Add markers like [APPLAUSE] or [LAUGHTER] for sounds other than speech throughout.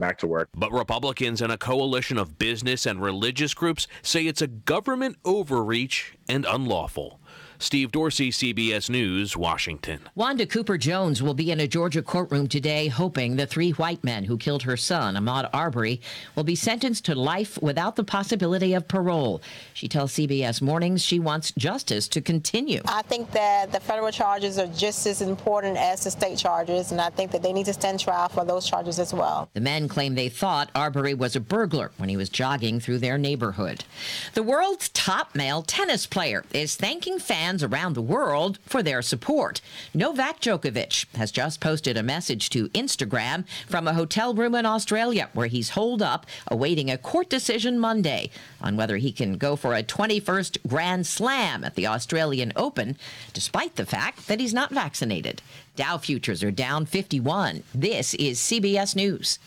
back to work. But Republicans and a coalition of business and religious groups say it's a government overreach and unlawful. Steve Dorsey, CBS News, Washington. Wanda Cooper Jones will be in a Georgia courtroom today, hoping the three white men who killed her son, Ahmaud Arbery, will be sentenced to life without the possibility of parole. She tells CBS Mornings she wants justice to continue. I think that the federal charges are just as important as the state charges, and I think that they need to stand trial for those charges as well. The men claim they thought Arbery was a burglar when he was jogging through their neighborhood. The world's top male tennis player is thanking fans fans around the world for their support. Novak Djokovic has just posted a message to Instagram from a hotel room in Australia where he's holed up awaiting a court decision Monday on whether he can go for a 21st Grand Slam at the Australian Open, despite the fact that he's not vaccinated. Dow futures are down 51. This is CBS News.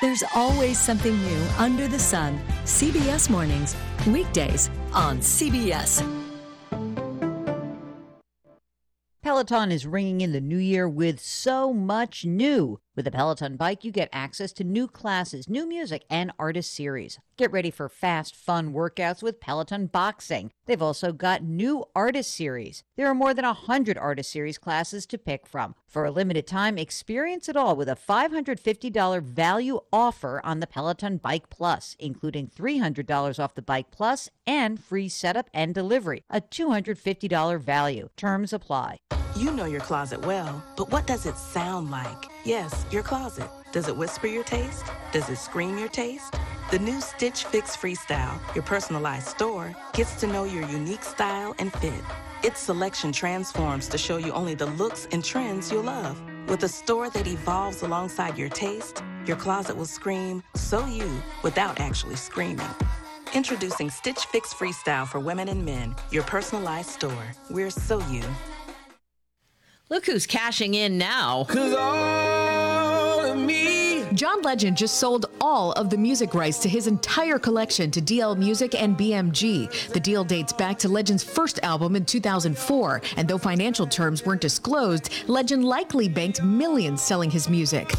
There's always something new under the sun. CBS Mornings, weekdays on CBS. Peloton is ringing in the new year with so much new. With a Peloton bike, you get access to new classes, new music, and artist series. Get ready for fast, fun workouts with Peloton Boxing. They've also got new artist series. There are more than 100 artist series classes to pick from. For a limited time, experience it all with a $550 value offer on the Peloton Bike Plus, including $300 off the Bike Plus and free setup and delivery. A $250 value. Terms apply. You know your closet well, but what does it sound like? Yes, your closet. Does it whisper your taste? Does it scream your taste? The new Stitch Fix Freestyle, your personalized store, gets to know your unique style and fit. Its selection transforms to show you only the looks and trends you'll love. With a store that evolves alongside your taste, your closet will scream, so you, without actually screaming. Introducing Stitch Fix Freestyle for women and men, your personalized store. We're so you. Look who's cashing in now. John Legend just sold all of the music rights to his entire collection to DL Music and BMG. The deal dates back to Legend's first album in 2004, and though financial terms weren't disclosed, Legend likely banked millions selling his music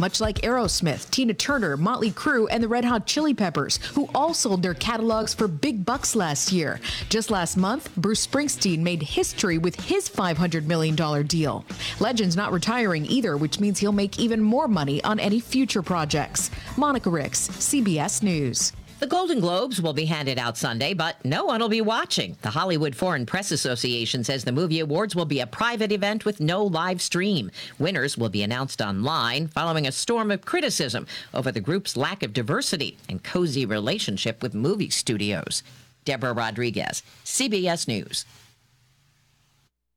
much like Aerosmith, Tina Turner, Motley Crue, and the Red Hot Chili Peppers, who all sold their catalogs for big bucks last year. Just last month, Bruce Springsteen made history with his $500 million deal. Legend's not retiring either, which means he'll make even more money on any future projects. Monica Ricks, CBS News. The Golden Globes will be handed out Sunday, but no one will be watching. The Hollywood Foreign Press Association says the movie awards will be a private event with no live stream. Winners will be announced online following a storm of criticism over the group's lack of diversity and cozy relationship with movie studios. Deborah Rodriguez, CBS News.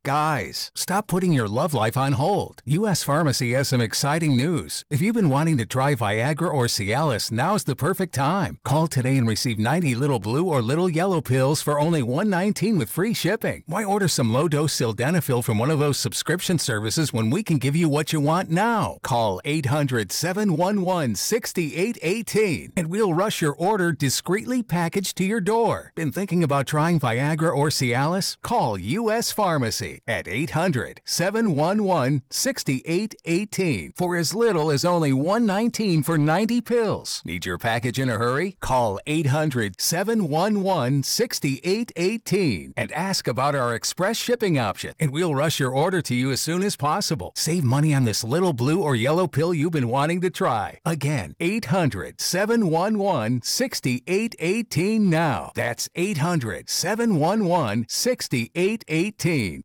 Guys, stop putting your love life on hold. U.S. Pharmacy has some exciting news. If you've been wanting to try Viagra or Cialis, now's the perfect time. Call today and receive 90 little blue or little yellow pills for only 119 with free shipping. Why order some low-dose sildenafil from one of those subscription services when we can give you what you want now? Call 800-711-6818 and we'll rush your order discreetly packaged to your door. Been thinking about trying Viagra or Cialis? Call U.S. Pharmacy at 800 711 6818 for as little as only 119 for 90 pills. Need your package in a hurry? Call 800 711 6818 and ask about our express shipping option, and we'll rush your order to you as soon as possible. Save money on this little blue or yellow pill you've been wanting to try. Again, 800 711 6818 now. That's 800 711 6818.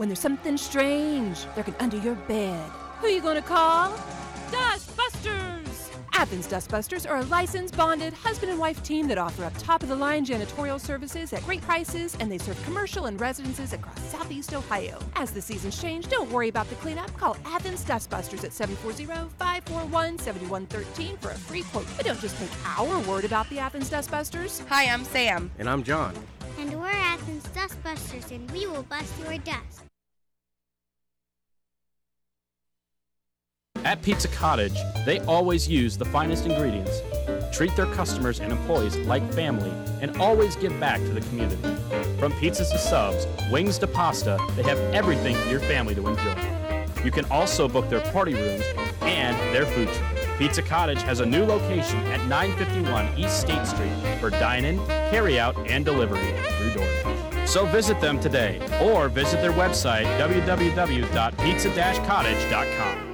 When there's something strange lurking under your bed, who you gonna call? Dustbusters! Athens Dustbusters are a licensed, bonded husband and wife team that offer up top of the line janitorial services at great prices, and they serve commercial and residences across southeast Ohio. As the seasons change, don't worry about the cleanup. Call Athens Dustbusters at 740 541 7113 for a free quote. But don't just take our word about the Athens Dustbusters. Hi, I'm Sam. And I'm John. And we're Athens Dustbusters, and we will bust your dust. At Pizza Cottage, they always use the finest ingredients, treat their customers and employees like family, and always give back to the community. From pizzas to subs, wings to pasta, they have everything for your family to enjoy. You can also book their party rooms and their food truck. Pizza Cottage has a new location at 951 East State Street for dine-in, carry-out, and delivery through DoorDash. So visit them today or visit their website www.pizza-cottage.com.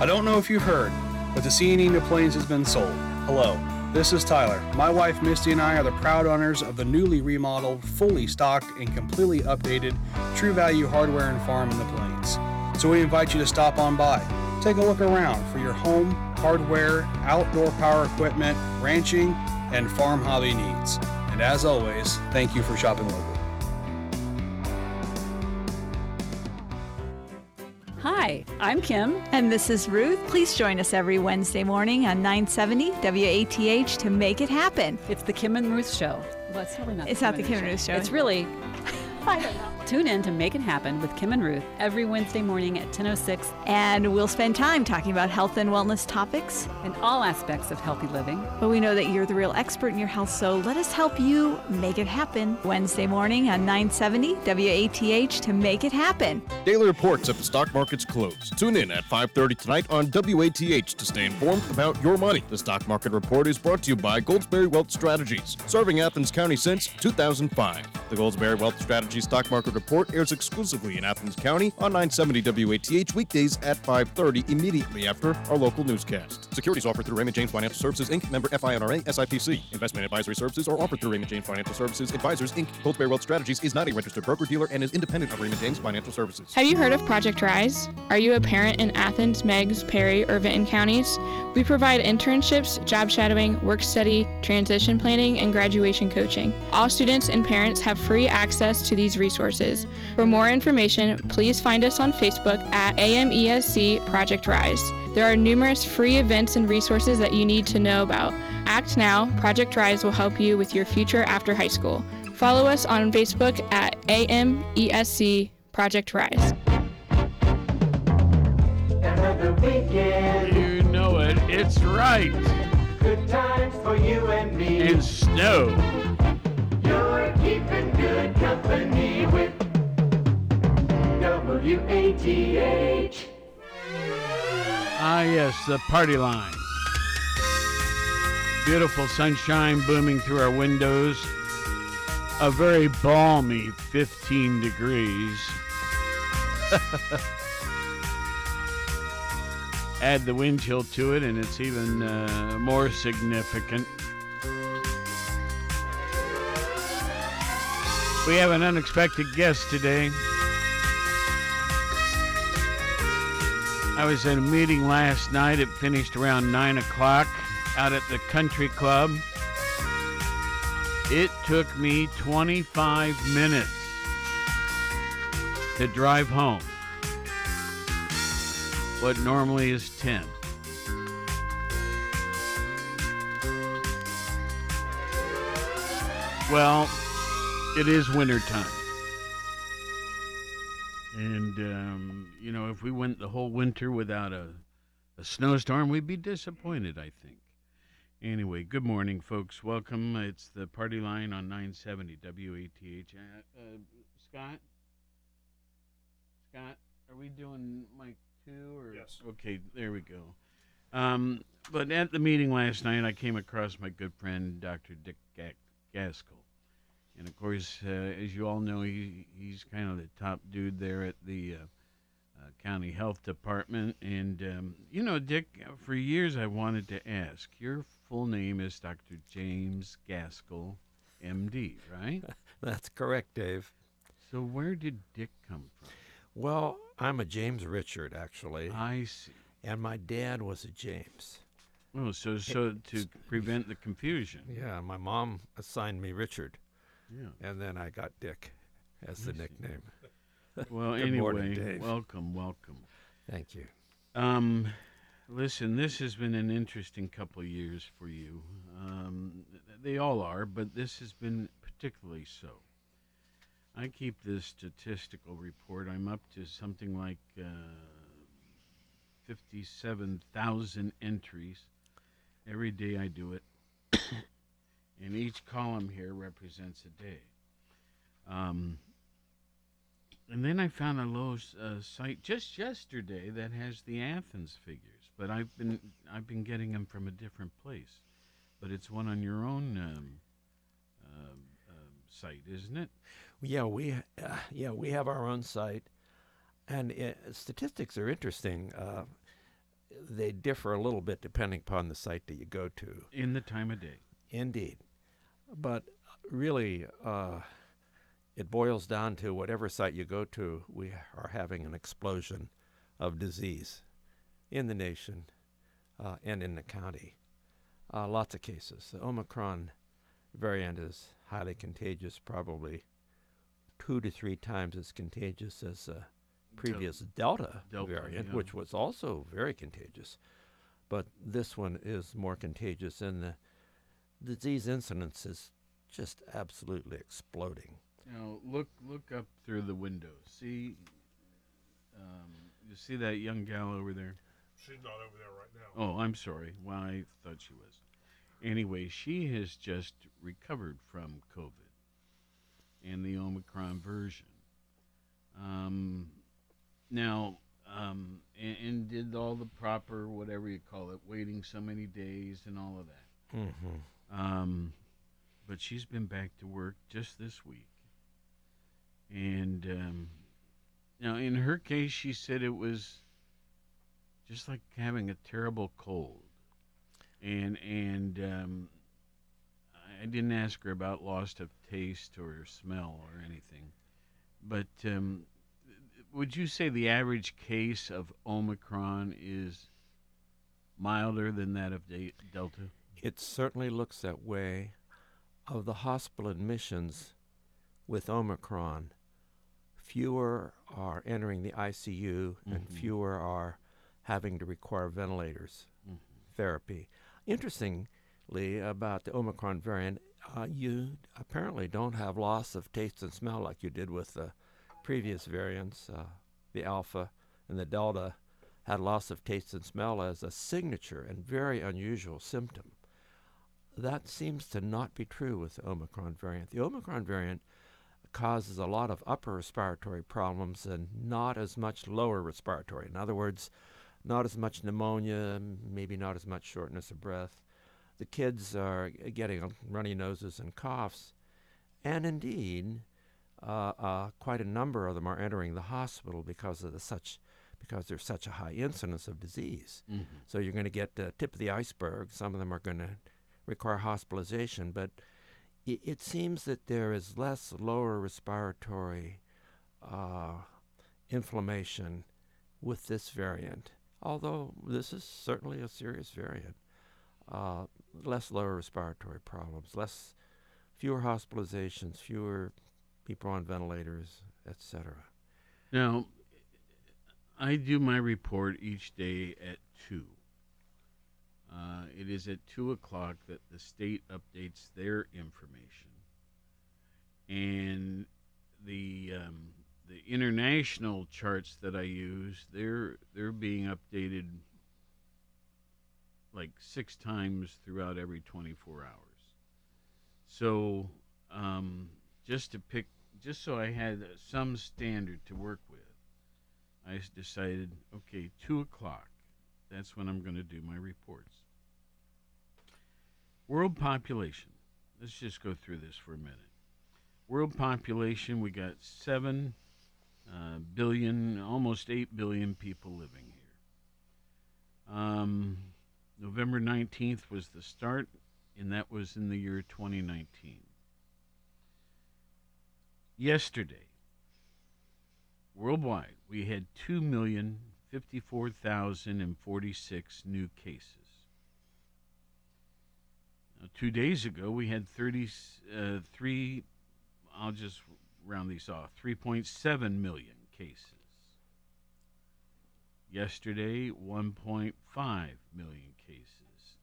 I don't know if you've heard, but the CNE New Plains has been sold. Hello, this is Tyler. My wife Misty and I are the proud owners of the newly remodeled, fully stocked, and completely updated True Value Hardware and Farm in the Plains. So we invite you to stop on by. Take a look around for your home, hardware, outdoor power equipment, ranching, and farm hobby needs. And as always, thank you for shopping local. Hi, I'm Kim. And this is Ruth. Please join us every Wednesday morning on 970 WATH to make it happen. It's the Kim and Ruth Show. Well, it's really not. It's not the Kim and Ruth Show. It's really. [LAUGHS] I don't know. Tune in to Make It Happen with Kim and Ruth every Wednesday morning at 10:06, And we'll spend time talking about health and wellness topics. and all aspects of healthy living. But we know that you're the real expert in your health, so let us help you make it happen. Wednesday morning on 970 WATH to make it happen. Daily reports at the stock market's close. Tune in at 5:30 tonight on WATH to stay informed about your money. The stock market report is brought to you by Goldsberry Wealth Strategies, serving Athens County since 2005. The Goldsberry Wealth Strategies stock market report airs exclusively in Athens County on 970 WATH weekdays at 5:30 immediately after our local newscast. Securities offered through Raymond James Financial Services Inc., member FINRA, SIPC. Investment advisory services are offered through Raymond James Financial Services Advisors Inc. Goldsberry Wealth Strategies is not a registered broker dealer and is independent of Raymond James Financial Services. Have you heard of Project Rise? Are you a parent in Athens, Meigs, Perry, or Vinton counties? We provide internships, job shadowing, work study, transition planning, and graduation coaching. All students and parents have free access to these resources. For more information, please find us on Facebook at AMESC Project Rise. There are numerous free events and resources that you need to know about. Act now, Project Rise will help you with your future after high school. Follow us on Facebook at AMESC Project Rise. You know it. It's right. Good times for you and me. And snow. You're keeping good company with WATH. Ah, yes, the party line. Beautiful sunshine booming through our windows. A very balmy 15 degrees. [LAUGHS] Add the wind chill to it, and it's even uh, more significant. We have an unexpected guest today. I was in a meeting last night. It finished around 9 o'clock out at the country club. It took me 25 minutes to drive home. What normally is 10. Well, it is wintertime. And, um, you know, if we went the whole winter without a, a snowstorm, we'd be disappointed, I think. Anyway, good morning, folks. Welcome. It's the party line on 970 WATH. Uh, uh, Scott? Scott, are we doing mic two? Or? Yes. Okay, there we go. Um, but at the meeting last night, I came across my good friend, Dr. Dick Ga- Gaskell. And of course, uh, as you all know, he, he's kind of the top dude there at the uh, uh, county health department. And, um, you know, Dick, for years I wanted to ask your full name is Dr. James Gaskell, MD, right? [LAUGHS] That's correct, Dave. So where did Dick come from? Well, I'm a James Richard, actually. I see. And my dad was a James. Oh, so so to prevent the confusion. Yeah, my mom assigned me Richard. Yeah. And then I got Dick as the nickname. [LAUGHS] Well, anyway, morning, welcome, welcome. Thank you. Um, listen, this has been an interesting couple of years for you. Um, they all are, but this has been particularly so. I keep this statistical report. I'm up to something like uh, 57,000 entries. Every day I do it. And each column here represents a day. Um, and then I found a low uh, site just yesterday that has the Athens figures, but I've been I've been getting them from a different place. But it's one on your own um, uh, um, site, isn't it? Yeah, we uh, yeah we have our own site, and uh, statistics are interesting. Uh, they differ a little bit depending upon the site that you go to. In the time of day. Indeed, but really, uh, it boils down to whatever site you go to, we are having an explosion of disease in the nation uh, and in the county. Uh, lots of cases. The Omicron variant is highly contagious, probably two to three times as contagious as the previous Delta, Delta, variant, yeah. which was also very contagious. But this one is more contagious, and the disease incidence is just absolutely exploding. Now look look up through the window. See, um, you see that young gal over there? She's not over there right now. Oh, I'm sorry. Well, I thought she was. Anyway, she has just recovered from COVID and the Omicron version. Um, now, um, and, and did all the proper, whatever you call it, waiting so many days and all of that. Mhm. Um, but she's been back to work just this week. And um, now, in her case, she said it was just like having a terrible cold. And and um, I didn't ask her about loss of taste or smell or anything. But um, would you say the average case of Omicron is milder than that of de- Delta? It certainly looks that way. Of the hospital admissions with Omicron, fewer are entering the ICU and Mhm. fewer are having to require ventilators therapy. Interestingly, about the Omicron variant, uh, you apparently don't have loss of taste and smell like you did with the previous variants. Uh, the Alpha and the Delta had loss of taste and smell as a signature and very unusual symptom. That seems to not be true with the Omicron variant. The Omicron variant causes a lot of upper respiratory problems and not as much lower respiratory. In other words, not as much pneumonia, maybe not as much shortness of breath. The kids are getting runny noses and coughs, and indeed, uh, uh, quite a number of them are entering the hospital because of the such because there's such a high incidence of disease. Mhm. So you're going to get the tip of the iceberg. Some of them are going to require hospitalization, but it, it seems that there is less lower respiratory uh, inflammation with this variant, although this is certainly a serious variant. Uh, less lower respiratory problems, less fewer hospitalizations, fewer people on ventilators, etc. Now, I do my report each day at 2. Uh, it is at 2 o'clock that the state updates their information. And the um, the international charts that I use, they're they're being updated like six times throughout every 24 hours. So, um, just to pick, just so I had some standard to work with, I decided, okay, two o'clock. That's when I'm going to do my reports. World population. Let's just go through this for a minute. World population, we got seven uh, billion, almost eight billion people living here. Um, November 19th was the start, and that was in the year 2019. Yesterday, worldwide, we had 2,054,046 new cases. Two days ago, we had 33, I'll just round these off, 3.7 million cases. Yesterday, 1.5 million cases.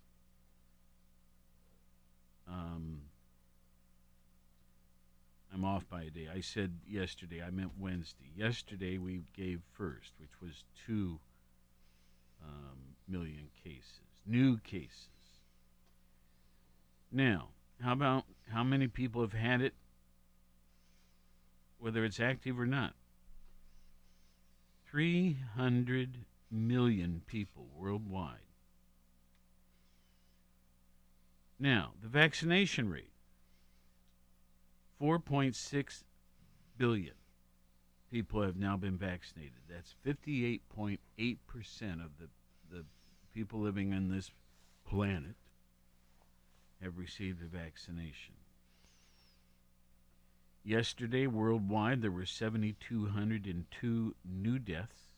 Um, I'm off by a day. I said yesterday. I meant Wednesday. Yesterday we gave first, which was two um, million cases, new cases. Now, how about how many people have had it, whether it's active or not? 300 million people worldwide. Now, the vaccination rate 4.6 billion people have now been vaccinated. That's 58.8% of the, the people living on this planet have received a vaccination. Yesterday, worldwide, there were 7,202 new deaths,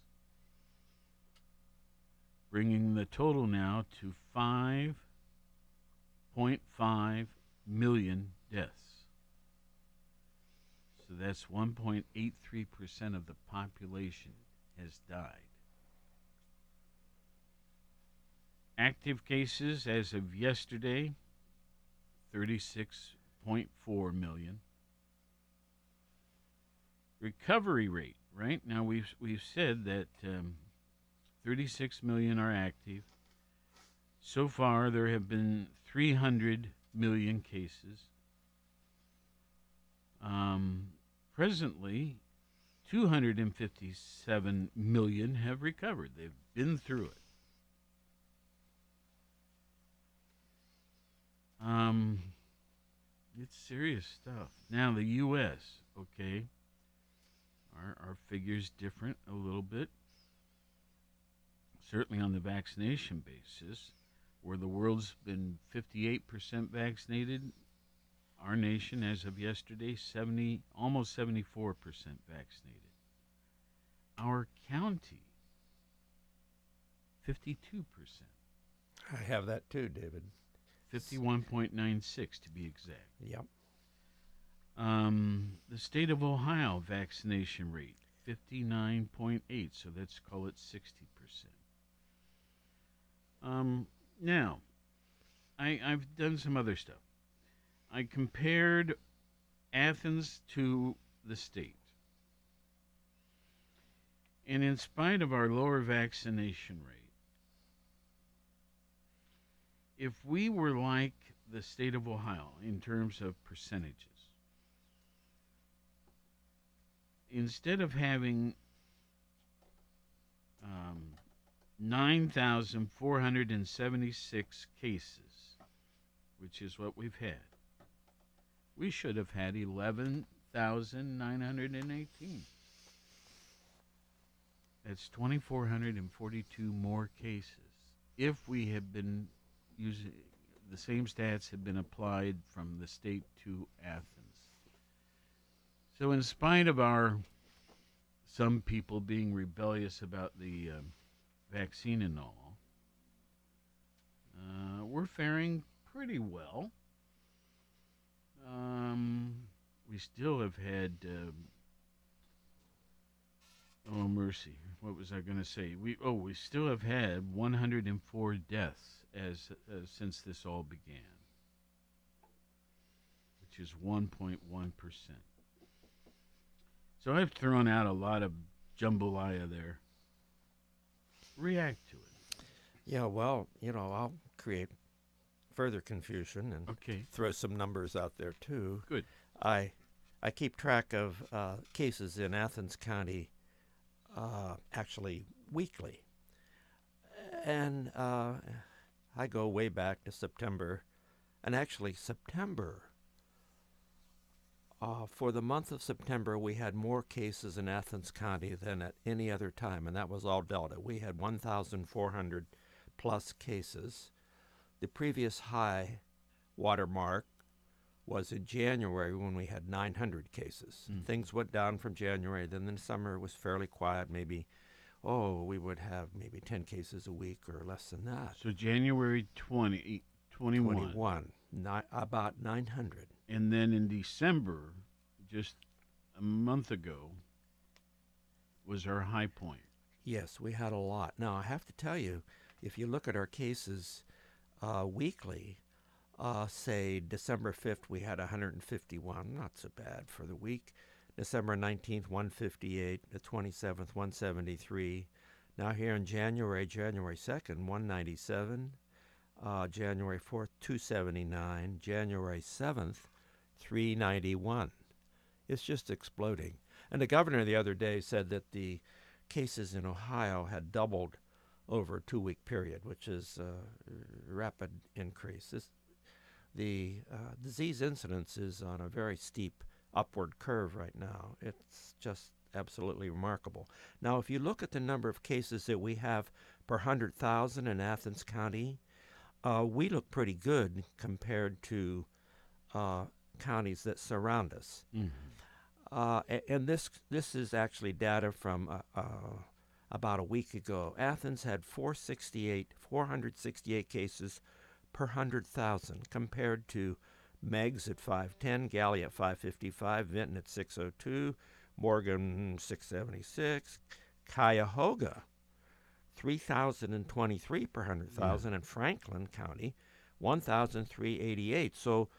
bringing the total now to 5.5 million deaths. So that's 1.83% of the population has died. Active cases as of yesterday 36.4 million. Recovery rate, right? Now we've we've said that um, 36 million are active. So far there have been 300 million cases. Um, presently, 257 million have recovered. They've been through it. Um, it's serious stuff. Now the U.S. Okay, our our figures different a little bit. Certainly on the vaccination basis, where the world's been 58% vaccinated, our nation, as of yesterday, 70 almost 74% vaccinated. Our county, 52%. I have that too, David. 51.96 to be exact. Yep. Um, the state of Ohio vaccination rate 59.8, so let's call it 60%. Um, now, I, I've done some other stuff. I compared Athens to the state. And in spite of our lower vaccination rate, if we were like the state of Ohio in terms of percentages, instead of having um, 9,476 cases, which is what we've had, we should have had 11,918. That's 2,442 more cases if we had been the same stats had been applied from the state to Athens. So, in spite of our some people being rebellious about the um, vaccine and all, uh, we're faring pretty well. Um, we still have had. Um, oh mercy! What was I going to say? We oh we still have had 104 deaths as uh, since this all began, which is 1.1 percent. So I've thrown out a lot of jambalaya there. React to it. Yeah, well, you know, I'll create further confusion and okay. throw some numbers out there too. Good. I I keep track of uh, cases in Athens County, uh, actually weekly, and uh, I go way back to September, and actually September. Uh, for the month of September, we had more cases in Athens County than at any other time, and that was all Delta. We had 1,400 plus cases. The previous high watermark was in January when we had 900 cases. Mm. Things went down from January. Then the summer was fairly quiet. Maybe, oh, we would have maybe 10 cases a week or less than that. So January 20, 21. 21, ni- about 900. And then in December, just a month ago, was our high point. Yes, we had a lot. Now, I have to tell you, if you look at our cases uh, weekly, Uh, say December 5th, we had 151, not so bad for the week. December 19th, 158. The 27th, 173. Now, here in January, January 2nd, 197. Uh, January 4th, 279. January 7th, 391. It's just exploding. And the governor the other day said that the cases in Ohio had doubled over a two week period, which is a rapid increase. This, the uh, disease incidence is on a very steep upward curve right now. It's just absolutely remarkable. Now, if you look at the number of cases that we have per 100,000 in Athens County, uh, we look pretty good compared to uh, counties that surround us. Mhm. Uh, a- and this this is actually data from uh, uh, about a week ago. Athens had 468 468 cases per 100,000 compared to Meigs at 510, Gallia at 555, Vinton at 602, Morgan 676, Cuyahoga 3,023 per 100,000, and Franklin County 1,388. So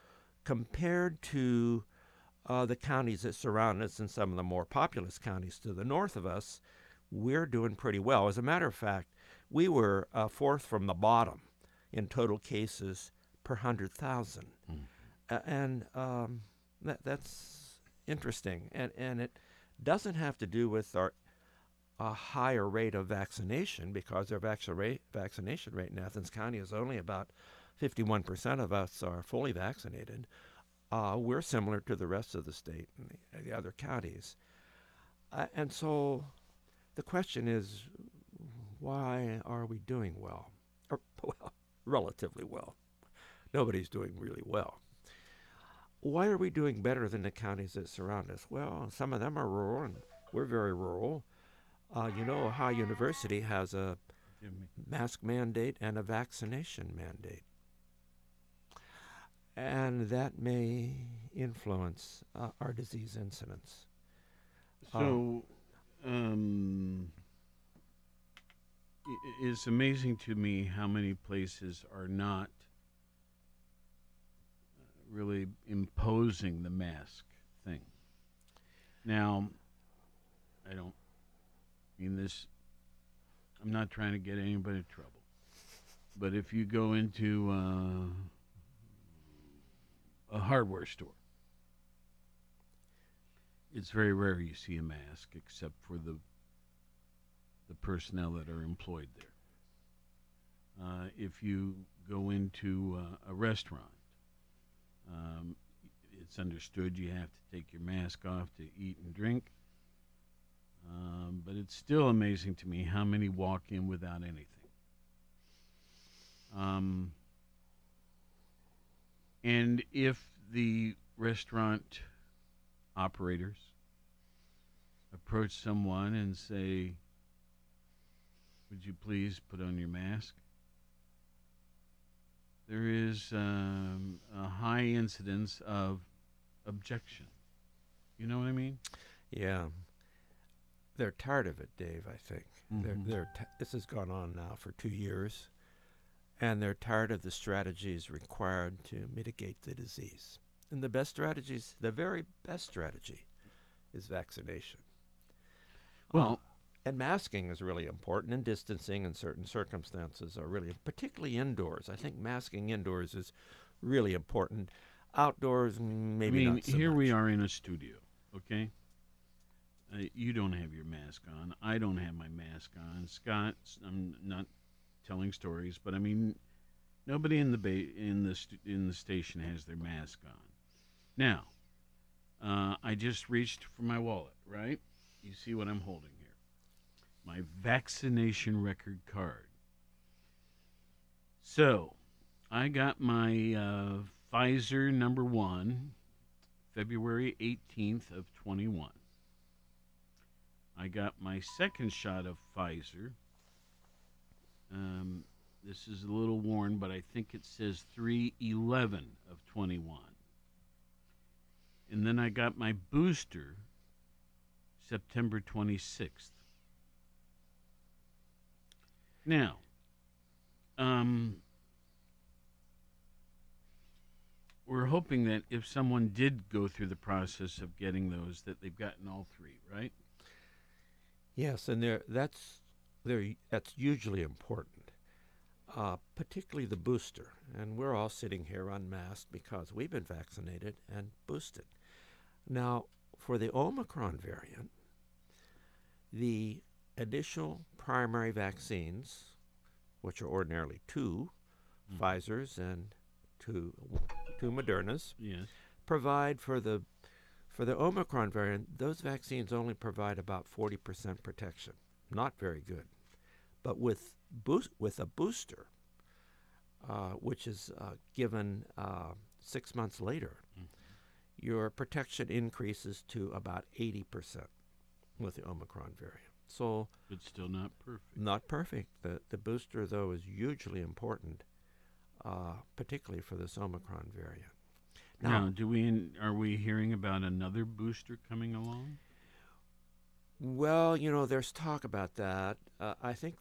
compared to uh, the counties that surround us and some of the more populous counties to the north of us, we're doing pretty well. As a matter of fact, we were uh, fourth from the bottom in total cases per 100,000. Uh, and um, that, that's interesting. And, and it doesn't have to do with our a higher rate of vaccination because our vaccine rate, vaccination rate in Athens County is only about 51% of us are fully vaccinated. Uh, we're similar to the rest of the state and the, the other counties. Uh, and so the question is why are we doing well? Or, [LAUGHS] well, relatively well. Nobody's doing really well. Why are we doing better than the counties that surround us? Well, some of them are rural, and we're very rural. Uh, you know, Ohio University has a mask mandate and a vaccination mandate. And that may influence uh, our disease incidence. Uh, So, um, it's amazing to me how many places are not really imposing the mask thing. Now, I don't mean this, I'm not trying to get anybody in trouble. But if you go into uh, a hardware store, it's very rare you see a mask except for the the personnel that are employed there. Uh, if you go into uh, a restaurant, um, it's understood you have to take your mask off to eat and drink. Um, but it's still amazing to me how many walk in without anything. Um, and if the restaurant operators approach someone and say, Would you please put on your mask? There is um, a high incidence of objection. You know what I mean? Yeah. They're tired of it, Dave, I think. Mhm. They're, they're t- this has gone on now for two years, and they're tired of the strategies required to mitigate the disease. And the best strategies, the very best strategy, is vaccination. Well, and masking is really important, and distancing in certain circumstances are really, particularly indoors. I think masking indoors is really important. Outdoors, mm, maybe I mean, not so here much. we are in a studio, okay? Uh, you don't have your mask on. I don't have my mask on. Scott, I'm not telling stories, but I mean, nobody in the ba- in the st- in the station has their mask on. Now, uh, I just reached for my wallet. Right? You see what I'm holding? My vaccination record card. So, I got my uh, Pfizer number one, February 18th of 21. I got my second shot of Pfizer. Um, this is a little worn, but I think it says 311 of 21. And then I got my booster September 26th. Now, um, we're hoping that if someone did go through the process of getting those, that they've gotten all three, right? Yes, and there that's there that's hugely important, uh, particularly the booster. And we're all sitting here unmasked because we've been vaccinated and boosted. Now, for the Omicron variant, the initial primary vaccines, which are ordinarily two, Pfizer's and two two Modernas, Yes. provide for the for the Omicron variant. Those vaccines only provide about forty percent protection. Not very good. But with boost with a booster, uh, which is uh, given uh, six months later, your protection increases to about eighty percent with the Omicron variant. So, But still not perfect. not perfect. The the booster though is hugely important, uh, particularly for this Omicron variant. Now, do we are we hearing about another booster coming along? Well, you know, there's talk about that. Uh, I think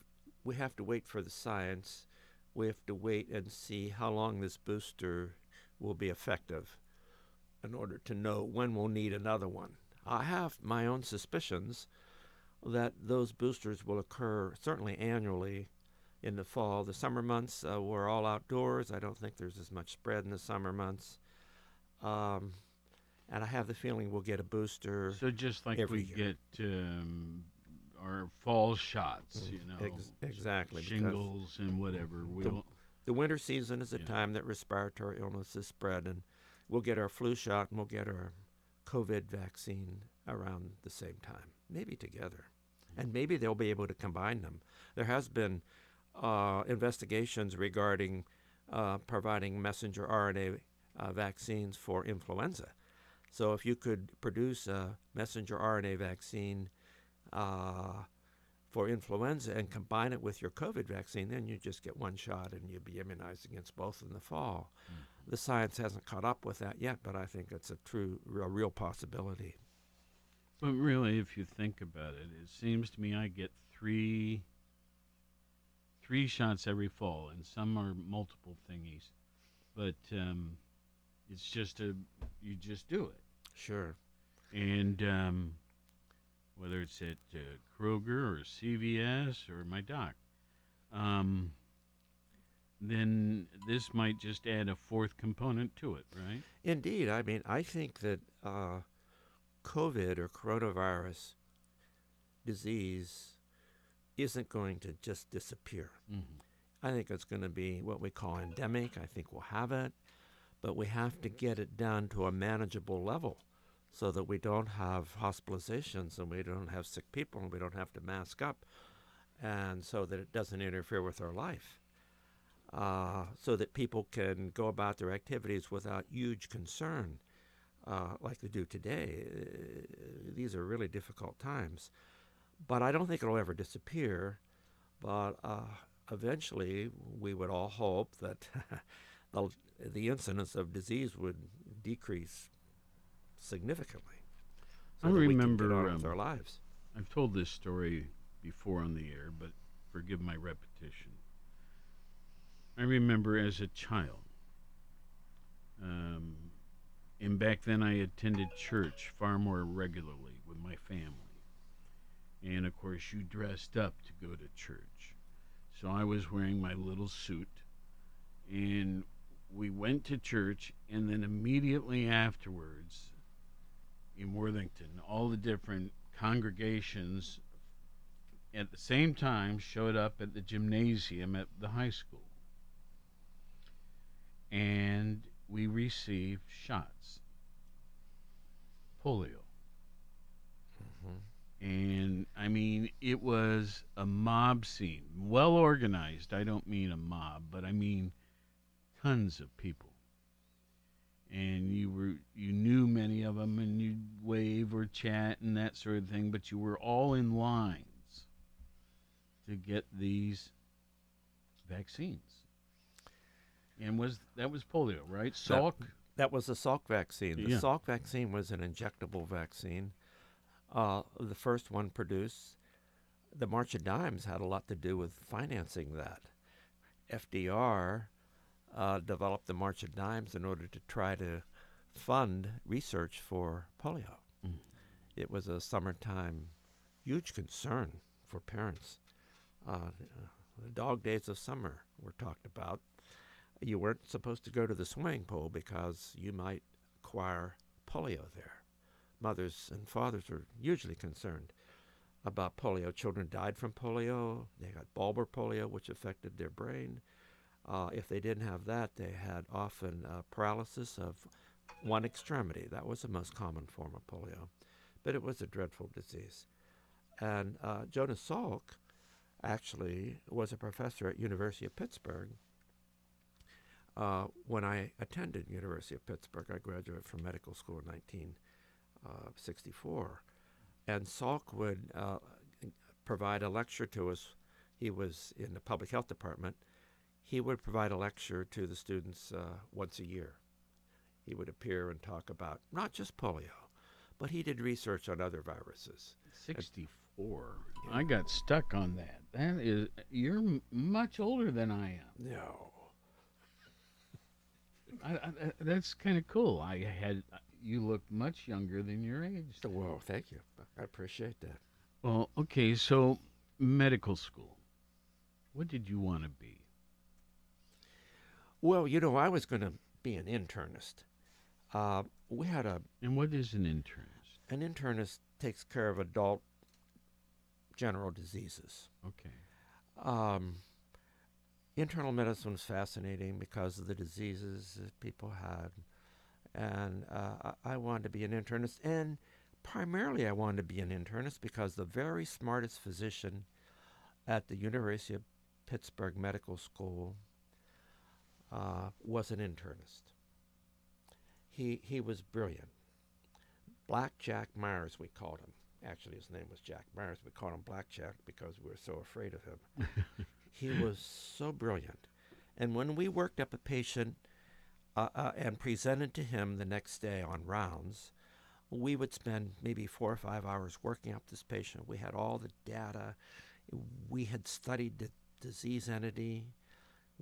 we have to wait for the science. We have to wait and see how long this booster will be effective in order to know when we'll need another one. I have my own suspicions that those boosters will occur certainly annually in the fall. The summer months, uh, we're all outdoors. I don't think there's as much spread in the summer months. Um, and I have the feeling we'll get a booster. So just like we year. get um, our fall shots, you know, Ex- exactly, shingles and whatever. the, We'll, the winter season is a Yeah. time that respiratory illnesses spread, and we'll get our flu shot and we'll get our COVID vaccine around the same time, maybe together, and maybe they'll be able to combine them. There has been uh, investigations regarding uh, providing messenger RNA uh, vaccines for influenza. So if you could produce a messenger RNA vaccine uh, for influenza and combine it with your COVID vaccine, then you just get one shot and you'd be immunized against both in the fall. The science hasn't caught up with that yet, but I think it's a true, a real possibility. But really, if you think about it, it seems to me I get three three shots every fall, and some are multiple thingies. But um, it's just a you just do it. Sure. And um, whether it's at uh, Kroger or CVS or my doc, um, then this might just add a fourth component to it, right? Indeed. I mean, I think that uh, COVID or coronavirus disease isn't going to just disappear. Mhm. I think it's going to be what we call endemic. I think we'll have it, but we have to get it down to a manageable level so that we don't have hospitalizations and we don't have sick people and we don't have to mask up and so that it doesn't interfere with our life. Uh, so that people can go about their activities without huge concern uh, like they do today. Uh, these are really difficult times. But I don't think it'll ever disappear. But uh, eventually, we would all hope that [LAUGHS] the, the incidence of disease would decrease significantly. so I remember get on with um, our lives. I've told this story before on the air, but forgive my repetition. I remember as a child, um, and back then I attended church far more regularly with my family. And of course, you dressed up to go to church. So I was wearing my little suit, and we went to church, and then immediately afterwards, in Worthington, all the different congregations at the same time showed up at the gymnasium at the high school. And we received shots. Polio. Mm-hmm. And I mean, it was a mob scene, well organized. I don't mean a mob, but I mean tons of people. And you were you knew many of them, and you'd wave or chat and that sort of thing. But you were all in lines to get these vaccines. And was that was polio, right? Salk. That, that was the Salk vaccine. The Yeah. Salk vaccine was an injectable vaccine. Uh, the first one produced. The March of Dimes had a lot to do with financing that. FDR uh, developed the March of Dimes in order to try to fund research for polio. Mm. It was a summertime huge concern for parents. Uh, the dog days of summer were talked about. You weren't supposed to go to the swimming pool because you might acquire polio there. Mothers and fathers were usually concerned about polio. Children died from polio. They got bulbar polio, which affected their brain. Uh, if they didn't have that, they had often uh, paralysis of one extremity. That was the most common form of polio, but it was a dreadful disease. And uh, Jonas Salk actually was a professor at University of Pittsburgh. Uh, when I attended University of Pittsburgh, I graduated from medical school in 1964, and Salk would uh, provide a lecture to us. He was in the public health department. He would provide a lecture to the students uh, once a year. He would appear and talk about not just polio, but he did research on other viruses. 64. I got stuck on that. That is, you're m- much older than I am. No. I, I, that's kind of cool. I had you look much younger than your age. Whoa, thank you. I appreciate that. Well, okay, so medical school. What did you want to be? Well, you know, I was going to be an internist. Uh, we had a. And what is an internist? An internist takes care of adult general diseases. Okay. Um, internal medicine was fascinating because of the diseases that people had. And uh, I wanted to be an internist. And primarily, I wanted to be an internist because the very smartest physician at the University of Pittsburgh Medical School uh, was an internist. He, he was brilliant. Black Jack Myers, we called him. Actually, his name was Jack Myers. We called him Black Jack because we were so afraid of him. [LAUGHS] he was so brilliant. And when we worked up a patient uh, uh, and presented to him the next day on rounds, we would spend maybe four or five hours working up this patient. We had all the data. We had studied the disease entity.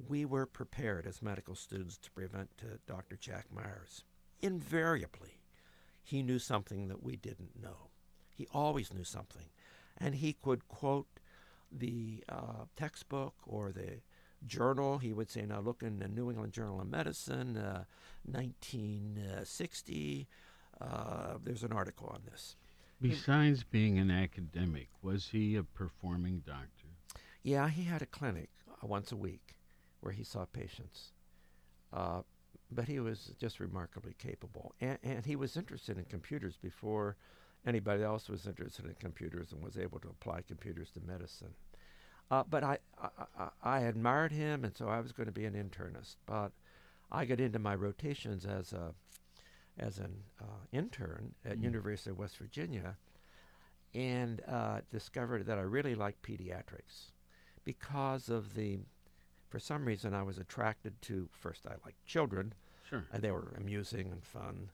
We were prepared as medical students to present to Dr. Jack Myers. Invariably, he knew something that we didn't know. He always knew something. And he could quote the uh, textbook or the journal. He would say, now look in the New England Journal of Medicine, uh, 1960. Uh, there's an article on this. Besides being an academic, was he a performing doctor? Yeah, he had a clinic uh, once a week where he saw patients. Uh, but he was just remarkably capable. And, and he was interested in computers before anybody else was interested in computers and was able to apply computers to medicine. Uh, but I, I, I, admired him, and so I was going to be an internist. But I got into my rotations as a as an uh, intern at Mm. University of West Virginia, and uh, discovered that I really liked pediatrics because of the. For some reason, I was attracted to first. I liked children, Sure. and they were amusing and fun,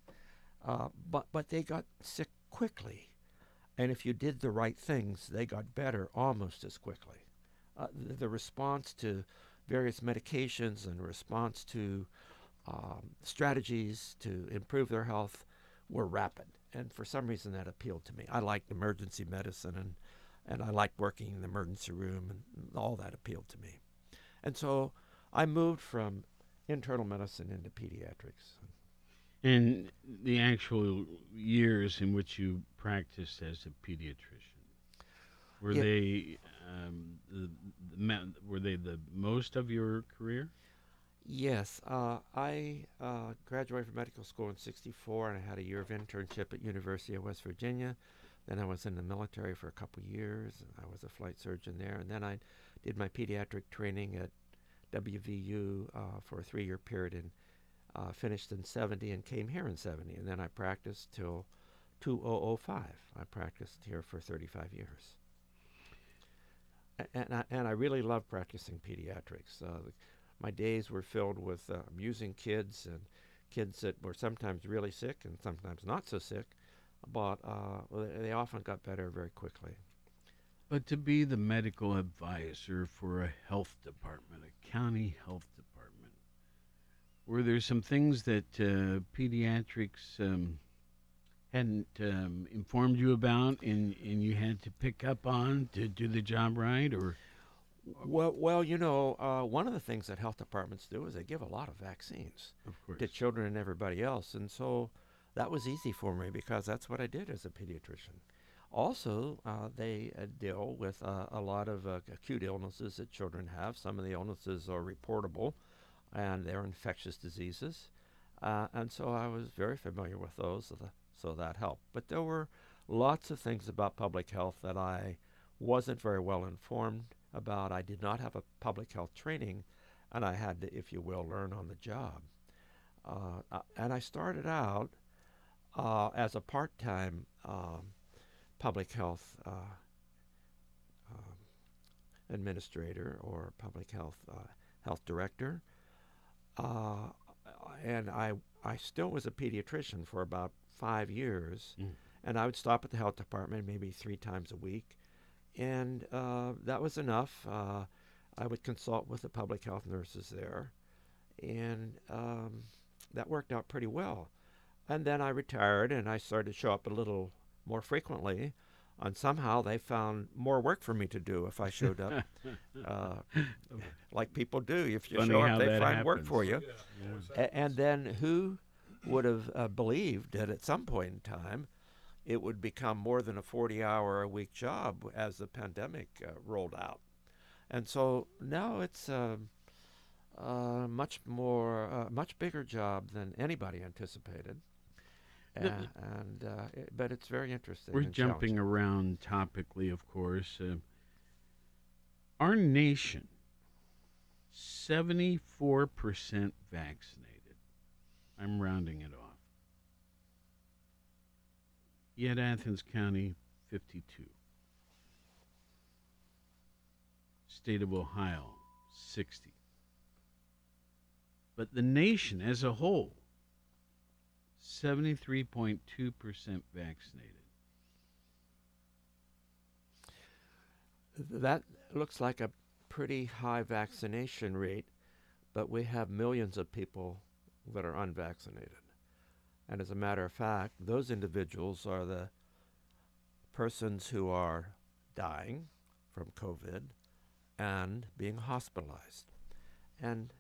uh, but but they got sick quickly, and if you did the right things, they got better almost as quickly. Uh, the, response to various medications and response to um, strategies to improve their health were rapid, and for some reason that appealed to me. I liked emergency medicine, and and I liked working in the emergency room, and all that appealed to me. And so I moved from internal medicine into pediatrics. And the actual years in which you practiced as a pediatrician, were Yeah. they um, the, the, were they the most of your career? Yes, uh, I uh, graduated from medical school in '64, and I had a year of internship at University of West Virginia. Then I was in the military for a couple years. And I was a flight surgeon there, and then I did my pediatric training at WVU uh, for a three-year period, and uh, finished in '70, and came here in '70, and then I practiced till 2005. I practiced here for 35 years. And I, and I really love practicing pediatrics. Uh, my days were filled with uh, amusing kids and kids that were sometimes really sick and sometimes not so sick, but uh, they often got better very quickly. But to be the medical advisor for a health department, a county health department, Were there some things that uh, pediatrics um, hadn't um, informed you about, and and you had to pick up on to do the job right, or? Well, well, you know, uh, one of the things that health departments do is they give a lot of vaccines Of to children and everybody else, and so that was easy for me because that's what I did as a pediatrician. Also, uh, they uh, deal with uh, a lot of uh, acute illnesses that children have. Some of the illnesses are reportable, and they're infectious diseases, uh, and so I was very familiar with those, so, the, so that helped. But there were lots of things about public health that I wasn't very well informed about. I did not have a public health training, and I had to, if you will, learn on the job. Uh, uh, and I started out uh, as a part-time um, public health uh, um, administrator or public health health director, uh, and I I still was a pediatrician for about five years, and I would stop at the health department maybe three times a week, and uh, that was enough. Uh, I would consult with the public health nurses there, and um, that worked out pretty well. And then I retired, and I started to show up a little more frequently. And somehow they found more work for me to do if I showed up, [LAUGHS] uh, like people do. If you Funny show up, they that find work for you. Yeah. A- and then who would have uh, believed that at some point in time it would become more than a 40 hour a week job as the pandemic uh, rolled out? And so now it's a uh, much more, uh, much bigger job than anybody anticipated. Uh, and uh, it, but it's very interesting. We're and jumping around topically, of course. Uh, our nation, 74% vaccinated. I'm rounding it off. Yet Athens County, 52. State of Ohio, 60. But the nation as a whole, 73.2% vaccinated. That looks like a pretty high vaccination rate, but we have millions of people that are unvaccinated. And as a matter of fact, those individuals are the persons who are dying from COVID and being hospitalized. And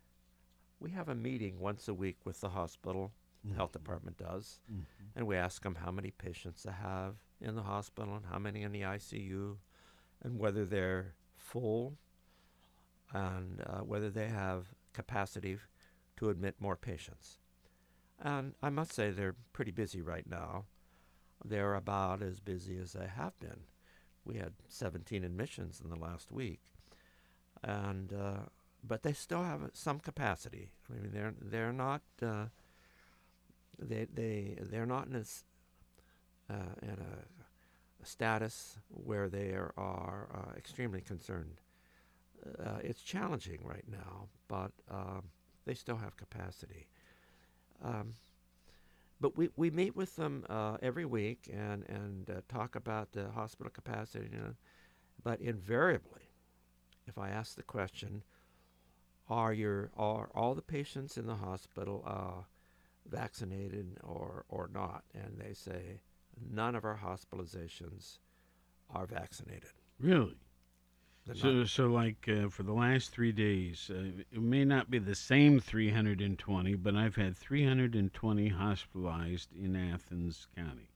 we have a meeting once a week with the hospital, the health department does, Mhm. and we ask them how many patients they have in the hospital and how many in the ICU and whether they're full and uh, whether they have capacity to admit more patients. And I must say they're pretty busy right now. They're about as busy as they have been. We had 17 admissions in the last week, and uh, but they still have some capacity. I mean, they're they're not uh, they they they're not in a uh, in a, a status where they are, are uh, extremely concerned. Uh, it's challenging right now, but um, they still have capacity. Um, but we, we meet with them uh, every week and and uh, talk about the hospital capacity. You know, but invariably, if I ask the question, are your are all the patients in the hospital uh, vaccinated or or not? And they say none of our hospitalizations are vaccinated. Really? They're So, not- so like uh, for the last three days, uh, it may not be the same 320, but I've had 320 hospitalized in Athens County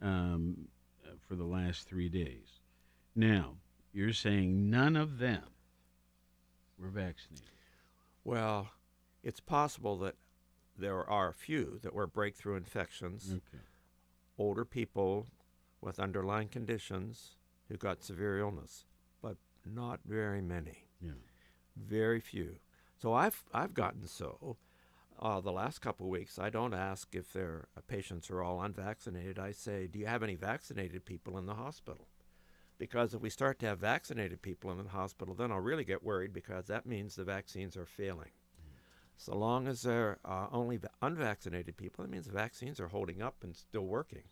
um, uh, for the last three days. Now, you're saying none of them were vaccinated. Well, it's possible that there are a few that were breakthrough infections. Okay. Older people with underlying conditions who got severe illness, but not very many. Yeah. Very few. So I've I've gotten so. Uh, the last couple of weeks, I don't ask if their uh, patients are all unvaccinated. I say, do you have any vaccinated people in the hospital? Because if we start to have vaccinated people in the hospital, then I'll really get worried because that means the vaccines are failing. So long as there are only unvaccinated people, that means the vaccines are holding up and still working.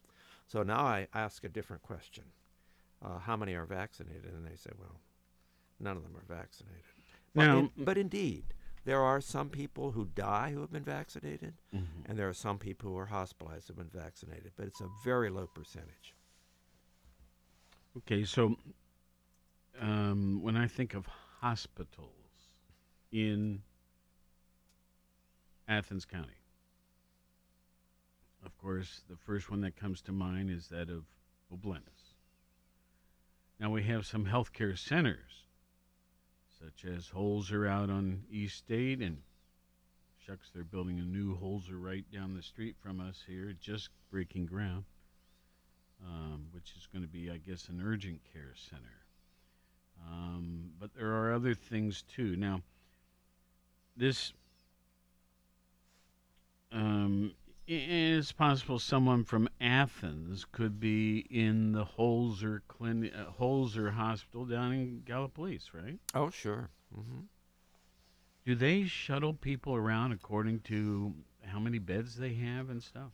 So now I ask a different question. Uh, how many are vaccinated? And they say, well, none of them are vaccinated. But, Now- in- but indeed, There are some people who die who have been vaccinated, Mhm. and there are some people who are hospitalized who have been vaccinated, but it's a very low percentage. Okay, so um, when I think of hospitals in Athens County, of course, the first one that comes to mind is that of O'Bleness. Now we have some healthcare centers, such as Holzer out on East State, and shucks, they're building a new Holzer right down the street from us here, just breaking ground um, which is going to be, I guess, an urgent care center. Um, but there are other things too. Now, this um, it's possible someone from Athens could be in the Holzer clinic, uh, Holzer Hospital down in Gallipolis, right? Oh, sure. hmm Do they shuttle people around according to how many beds they have and stuff?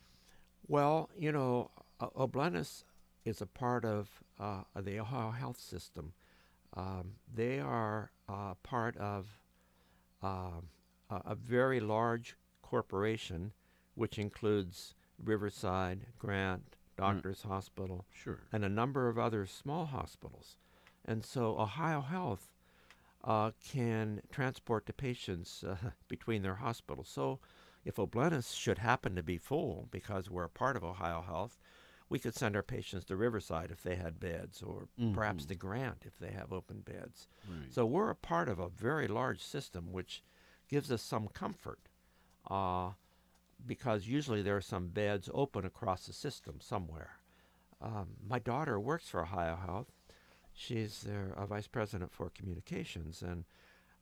Well, you know, uh, O'Bleness is a part of uh, the Ohio Health System. Um, they are uh, part of a, a very large corporation, which includes Riverside, Grant, Doctors Hospital, Sure. and a number of other small hospitals. And so Ohio Health uh, can transport the patients uh, [LAUGHS] between their hospitals. So if O'Bleness should happen to be full because we're a part of Ohio Health, we could send our patients to Riverside if they had beds, or perhaps Mhm. to Grant if they have open beds. Right. So we're a part of a very large system, which gives us some comfort, uh, because usually there are some beds open across the system somewhere. Um, my daughter works for Ohio Health. She's their uh, vice president for communications, and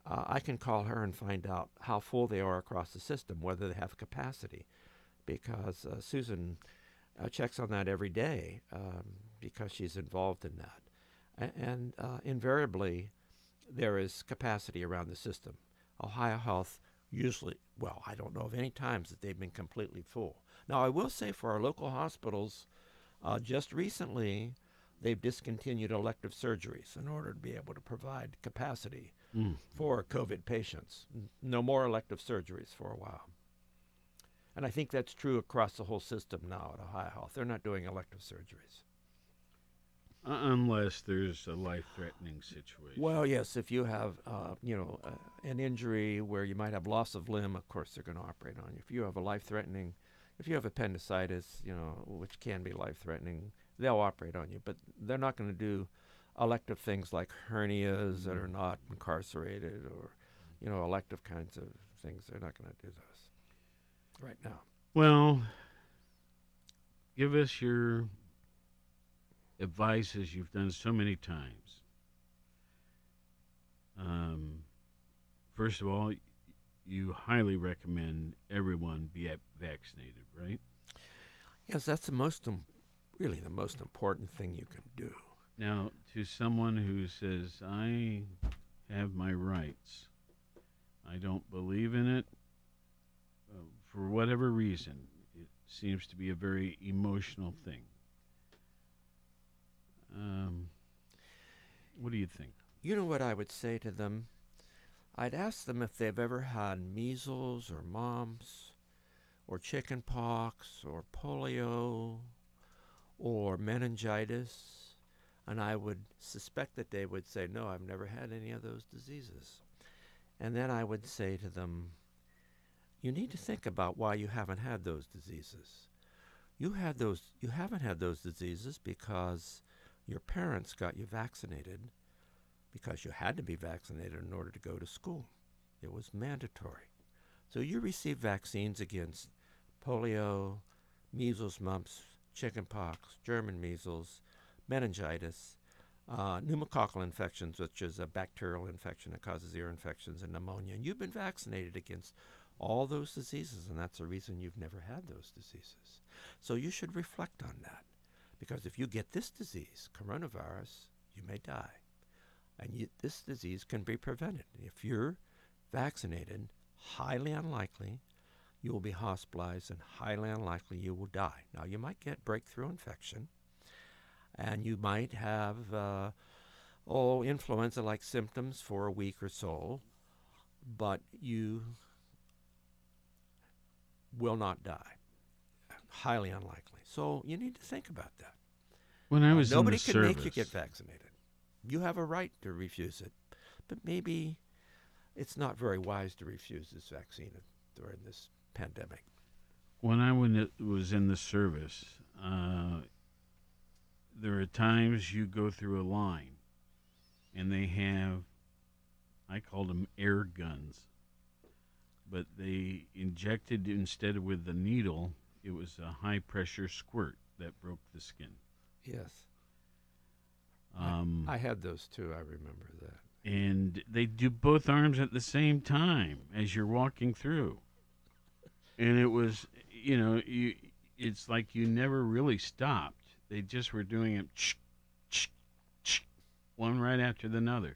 uh, I can call her and find out how full they are across the system, whether they have capacity, because uh, Susan uh, checks on that every day um, because she's involved in that. And uh, invariably, there is capacity around the system. Ohio Health usually, well, I don't know of any times that they've been completely full. Now, I will say for our local hospitals, uh, just recently, they've discontinued elective surgeries in order to be able to provide capacity Mm. for COVID patients. No more elective surgeries for a while. And I think that's true across the whole system now at Ohio Health. They're not doing elective surgeries. Uh, unless there's a life-threatening situation. Well, yes, if you have, uh, you know, uh, an injury where you might have loss of limb, of course they're going to operate on you. If you have a life-threatening, if you have appendicitis, you know, which can be life-threatening, they'll operate on you. But they're not going to do elective things like hernias that are not incarcerated or, you know, elective kinds of things. They're not going to do those right now. Well, give us your advice as you've done so many times. Um, first of all, you highly recommend everyone be vaccinated, right? Yes, that's the most, im- really the most important thing you can do. Now, to someone who says, I have my rights, I don't believe in it, uh, for whatever reason, it seems to be a very emotional thing. Um, what do you think? You know what I would say to them? I'd ask them if they've ever had measles or mumps or chicken pox or polio or meningitis. And I would suspect that they would say, No, I've never had any of those diseases. And then I would say to them, You need to think about why you haven't had those diseases. You had those you haven't had those diseases because your parents got you vaccinated because you had to be vaccinated in order to go to school. It was mandatory. So you received vaccines against polio, measles, mumps, chickenpox, German measles, meningitis, uh, pneumococcal infections, which is a bacterial infection that causes ear infections and pneumonia. And you've been vaccinated against all those diseases, and that's the reason you've never had those diseases. So you should reflect on that. Because if you get this disease, coronavirus, you may die. And this disease can be prevented. If you're vaccinated, highly unlikely you will be hospitalized and highly unlikely you will die. Now, you might get breakthrough infection and you might have, uh, influenza like symptoms for a week or so. but you will not die. Highly unlikely. So you need to think about that. When I Uh, was in nobody can make you get vaccinated. You have a right to refuse it, but maybe it's not very wise to refuse this vaccine during this pandemic. When I was in the service, uh, there are times you go through a line, and they have, I called them air guns, but they injected instead of with the needle, it was a high pressure squirt that broke the skin. Yes. Um, I had those too. I remember that. and they do both arms at the same time as you're walking through and it was you know you it's like you never really stopped they just were doing it one right after the other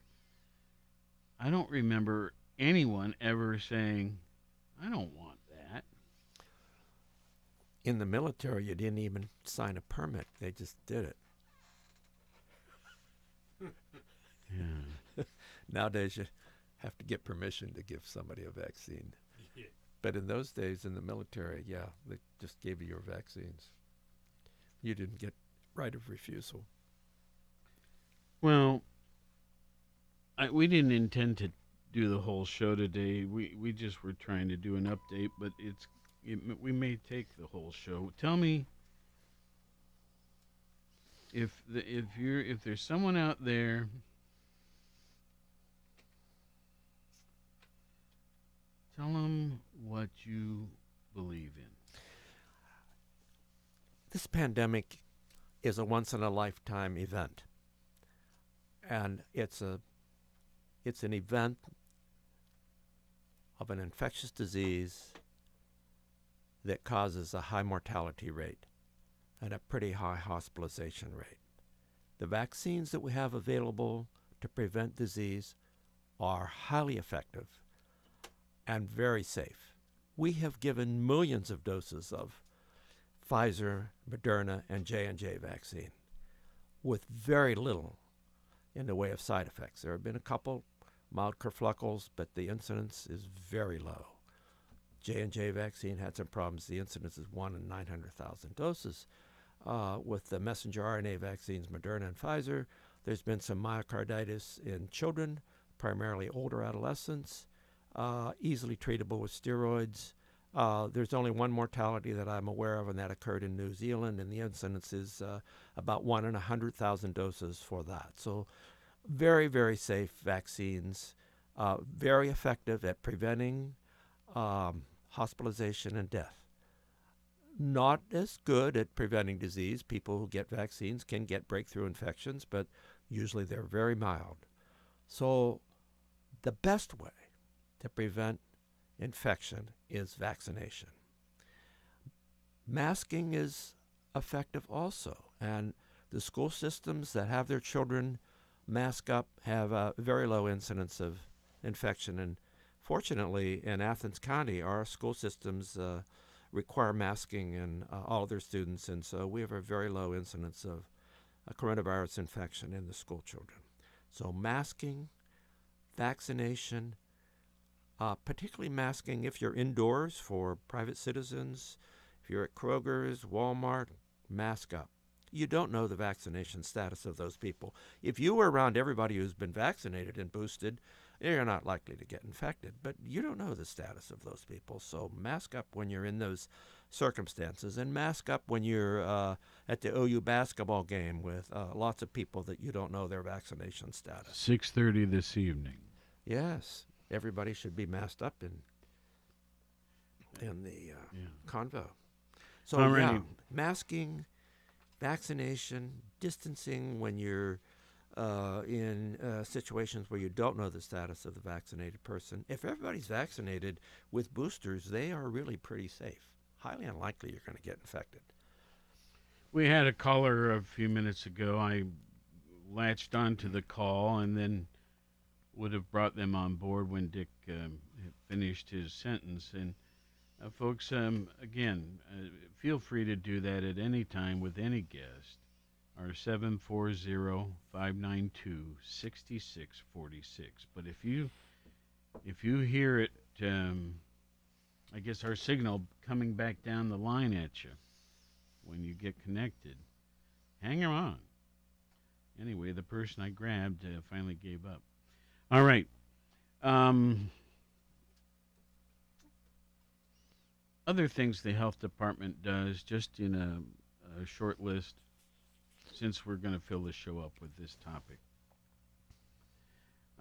i don't remember anyone ever saying i don't want In the military, you didn't even sign a permit; they just did it. yeah. Hmm. [LAUGHS] Nowadays, you have to get permission to give somebody a vaccine. [LAUGHS] Yeah. But in those days, in the military, yeah, they just gave you your vaccines. You didn't get right of refusal. Well, I, we didn't intend to do the whole show today. We we just were trying to do an update, but it's we may take the whole show. Tell me if the, if you're if there's someone out there tell them what you believe in. This pandemic is a once in a lifetime event. And it's a it's an event of an infectious disease that causes a high mortality rate and a pretty high hospitalization rate. The vaccines that we have available to prevent disease are highly effective and very safe. We have given millions of doses of Pfizer, Moderna, and J&J vaccine with very little in the way of side effects. There have been a couple mild kerfluffles, but the incidence is very low. J&J vaccine had some problems. The incidence is 1 in 900,000 doses. Uh, with the messenger RNA vaccines, Moderna and Pfizer, there's been some myocarditis in children, primarily older adolescents, uh, easily treatable with steroids. Uh, there's only one mortality that I'm aware of, and that occurred in New Zealand, and the incidence is uh, about one in 100,000 doses for that. So, very, very safe vaccines, uh, very effective at preventing um, hospitalization and death. Not as good at preventing disease. People who get vaccines can get breakthrough infections, but usually they're very mild. So, the best way to prevent infection is vaccination. Masking is effective also, and the school systems that have their children mask up have a very low incidence of infection. And fortunately, in Athens County, our school systems uh, require masking in uh, all of their students, and so we have a very low incidence of coronavirus infection in the school children. So, masking, vaccination, uh, particularly masking if you're indoors for private citizens, if you're at Kroger's, Walmart, mask up. You don't know the vaccination status of those people. If you were around everybody who's been vaccinated and boosted, you're not likely to get infected, but you don't know the status of those people. So mask up when you're in those circumstances and mask up when you're uh, at the OU basketball game with uh, lots of people that you don't know their vaccination status. 6:30 this evening. Yes, everybody should be masked up in in the uh, convo. So yeah, masking, vaccination, distancing when you're uh, in uh, situations where you don't know the status of the vaccinated person. If everybody's vaccinated with boosters, they are really pretty safe. Highly unlikely you're going to get infected. We had a caller a few minutes ago. I latched onto the call and then would have brought them on board when Dick um, finished his sentence. And uh, folks, um, again, uh, feel free to do that at any time with any guest. Our 740 592 6646. But if you if you hear it, um, I guess our signal coming back down the line at you when you get connected, hang on. Anyway, the person I grabbed uh, finally gave up. All right. Um, other things the health department does, just in a, a short list, since we're going to fill the show up with this topic.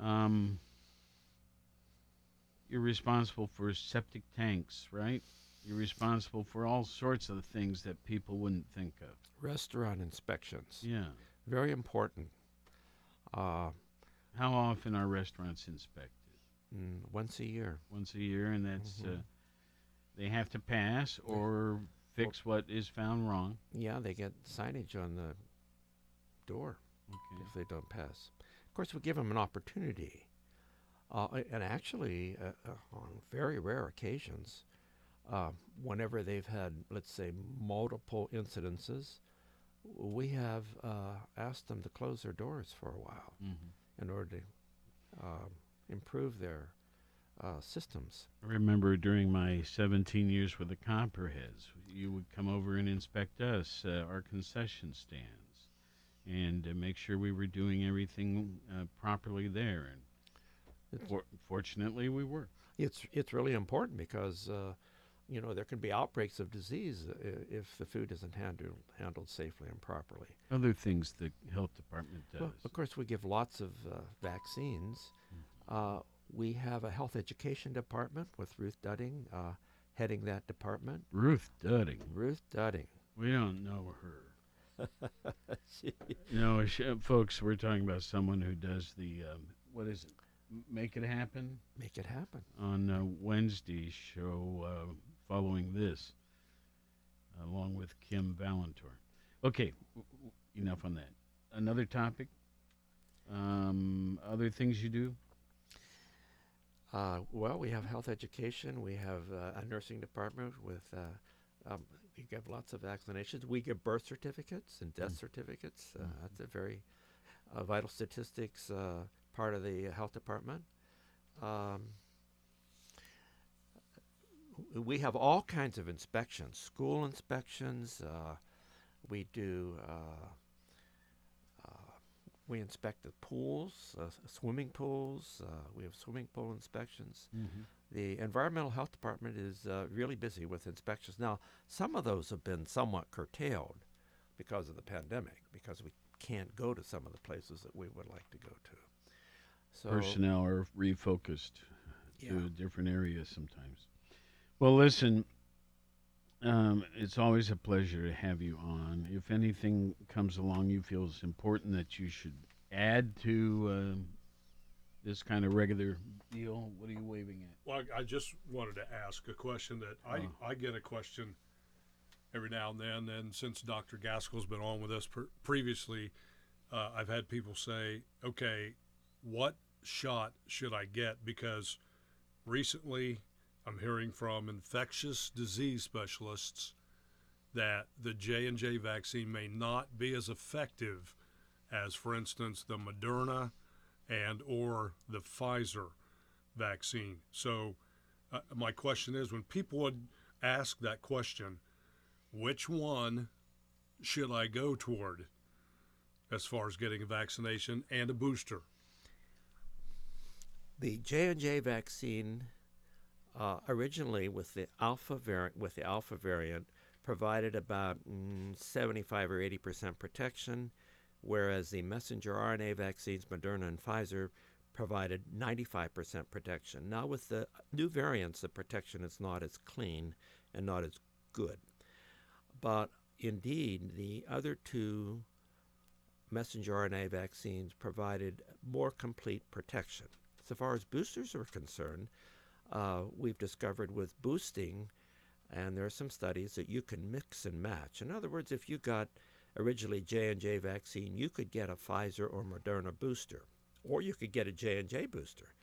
Um, you're responsible for septic tanks, right? You're responsible for all sorts of things that people wouldn't think of. Restaurant inspections. Yeah. Very important. Uh, How often are restaurants inspected? mm, once a year. Once a year, and that's uh, Mhm. they have to pass or fix what is found wrong. Yeah, they get signage on the door Okay. if they don't pass. Of course, we give them an opportunity. Uh, and actually, uh, uh, on very rare occasions, uh, whenever they've had, let's say, multiple incidences, we have uh, asked them to close their doors for a while Mhm. in order to um, improve their uh, systems. I remember during my 17 years with the Copperheads, you would come over and inspect us, uh, our concession stands, and uh, make sure we were doing everything uh, properly there. And for- fortunately, we were. It's it's really important because uh, you know there can be outbreaks of disease uh, if the food isn't handled handled safely and properly. Other things the health department does. Well, of course, we give lots of uh, vaccines. Uh, we have a health education department with Ruth Dudding uh, heading that department. Ruth Dudding. Ruth Dudding. We don't know her. [LAUGHS] No, sh- uh, folks, we're talking about someone who does the um, what is it? Make it happen. Make it happen. on uh, Wednesday's show uh, following this, along with Kim Valentor. Okay, w- w- enough on that. Another topic. Um, other things you do. Uh, well, we have health education. We have uh, a nursing department with. Uh, um, we give lots of vaccinations. We give birth certificates and death certificates. Uh, That's a very uh, vital statistics uh, part of the health department. Um, we have all kinds of inspections, school inspections. Uh, we do. Uh, uh, we inspect the pools, uh, swimming pools. Uh, we have swimming pool inspections. Mhm. The environmental health department is uh, really busy with inspections now. Some of those have been somewhat curtailed because of the pandemic, because we can't go to some of the places that we would like to go to. So Personnel are refocused Yeah. to different areas sometimes. Well, listen. Um, it's always a pleasure to have you on. If anything comes along you feel is important that you should add to um, this kind of regular deal, what are you waving at? Well, I, I just wanted to ask a question that I, Oh. I get a question every now and then. And since Dr. Gaskell's been on with us per- previously, uh, I've had people say, okay, what shot should I get? Because recently I'm hearing from infectious disease specialists that the J&J vaccine may not be as effective as, for instance, the Moderna and or the Pfizer vaccine. So uh, my question is when people would ask that question, which one should I go toward as far as getting a vaccination and a booster? the J and J vaccine, uh, originally with the alpha variant, with the alpha variant, provided about mm, 75 or 80 percent protection, whereas the messenger RNA vaccines, Moderna and Pfizer, provided 95 percent protection. Now, with the new variants, the protection is not as clean and not as good. But indeed, the other two messenger RNA vaccines provided more complete protection. So far as boosters are concerned, uh, we've discovered with boosting, and there are some studies that you can mix and match. In other words, if you got originally J and J vaccine, you could get a Pfizer or Moderna booster, or you could get a J and J booster,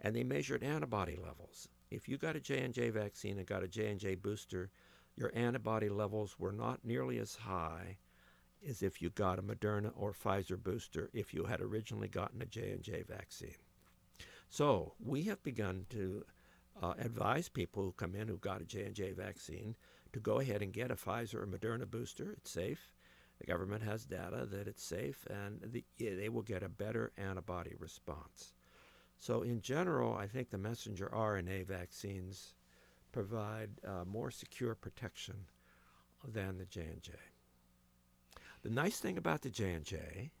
and they measured antibody levels. If you got a J and J vaccine and got a J and J booster, your antibody levels were not nearly as high as if you got a Moderna or Pfizer booster if you had originally gotten a J and J vaccine. So we have begun to uh, advise people who come in who got a J&J vaccine to go ahead and get a Pfizer or Moderna booster. It's safe. The government has data that it's safe, and the, they will get a better antibody response. So, in general, I think the messenger RNA vaccines provide uh, more secure protection than the J&J. The nice thing about the J&J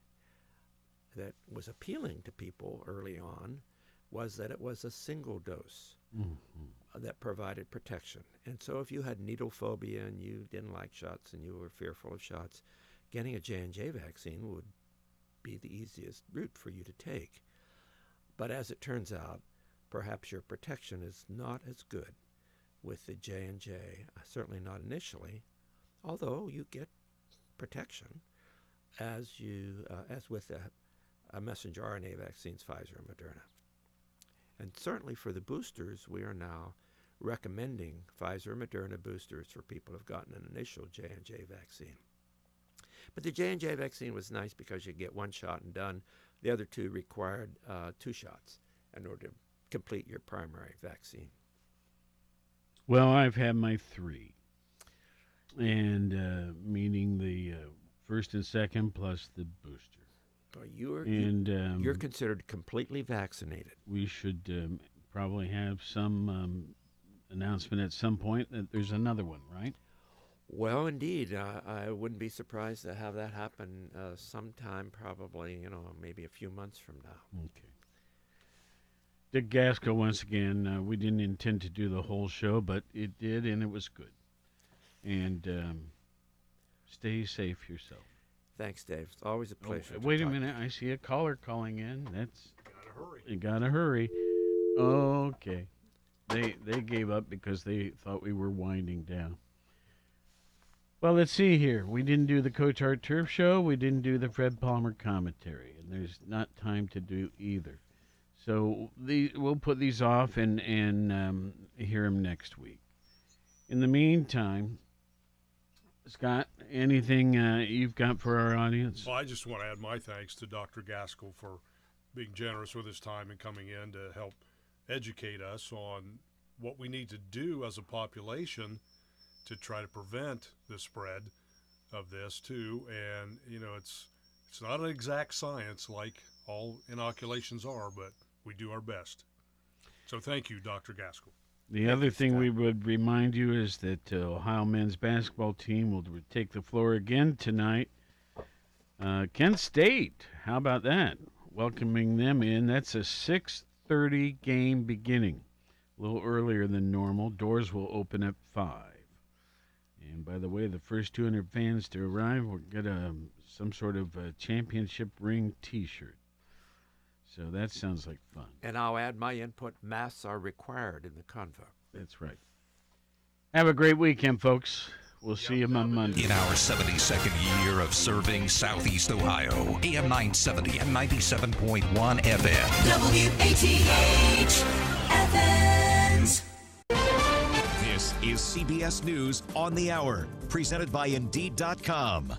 that was appealing to people early on was that it was a single dose Mm-hmm. that provided protection. And so if you had needle phobia and you didn't like shots and you were fearful of shots, getting a J&J vaccine would be the easiest route for you to take. But as it turns out, perhaps your protection is not as good with the J&J, uh, certainly not initially, although you get protection as you uh, as with a, a messenger RNA vaccines, Pfizer and Moderna. And certainly for the boosters, we are now recommending Pfizer and Moderna boosters for people who've gotten an initial J&J vaccine. But the J&J vaccine was nice because you get one shot and done. The other two required uh, two shots in order to complete your primary vaccine. Well, I've had my three, and uh, meaning the uh, first and second plus the booster. Well, you're and um, you're considered completely vaccinated. we should um, probably have some um, announcement at some point that there's another one, right? Well, indeed, uh, I wouldn't be surprised to have that happen uh, sometime, probably, you know, maybe a few months from now. Okay. Dick Gaskell, once again, uh, we didn't intend to do the whole show, but it did, and it was good. And um, stay safe yourself. Thanks, Dave. It's always a Oh, pleasure. to wait a talk. minute. I see a caller calling in. That's Gotta hurry. you gotta hurry. Okay. They they gave up because they thought we were winding down. Well, let's see here. We didn't do the Coach Art Turf show. We didn't do the Fred Palmer commentary, and there's not time to do either. So the we'll put these off and and um, hear them next week. In the meantime, Scott, anything uh, you've got for our audience? Well, I just want to add my thanks to Dr. Gaskell for being generous with his time and coming in to help educate us on what we need to do as a population to try to prevent the spread of this too. And you know, it's it's not an exact science like all inoculations are, but we do our best. So thank you, Dr. Gaskell. The other thing we would remind you is that uh, Ohio men's basketball team will take the floor again tonight. Uh, Kent State, how about that? Welcoming them in. That's a 6:30 game beginning, a little earlier than normal. Doors will open at five. And by the way, the first 200 fans to arrive will get a some sort of a championship ring T-shirt. So that sounds like fun. And I'll add my input. Masks are required in the convo. That's right. Have a great weekend, folks. We'll see you on Monday. In our 72nd year of serving Southeast Ohio, AM 970 and 97.1 FM. WATH is CBS News on the Hour, presented by Indeed.com.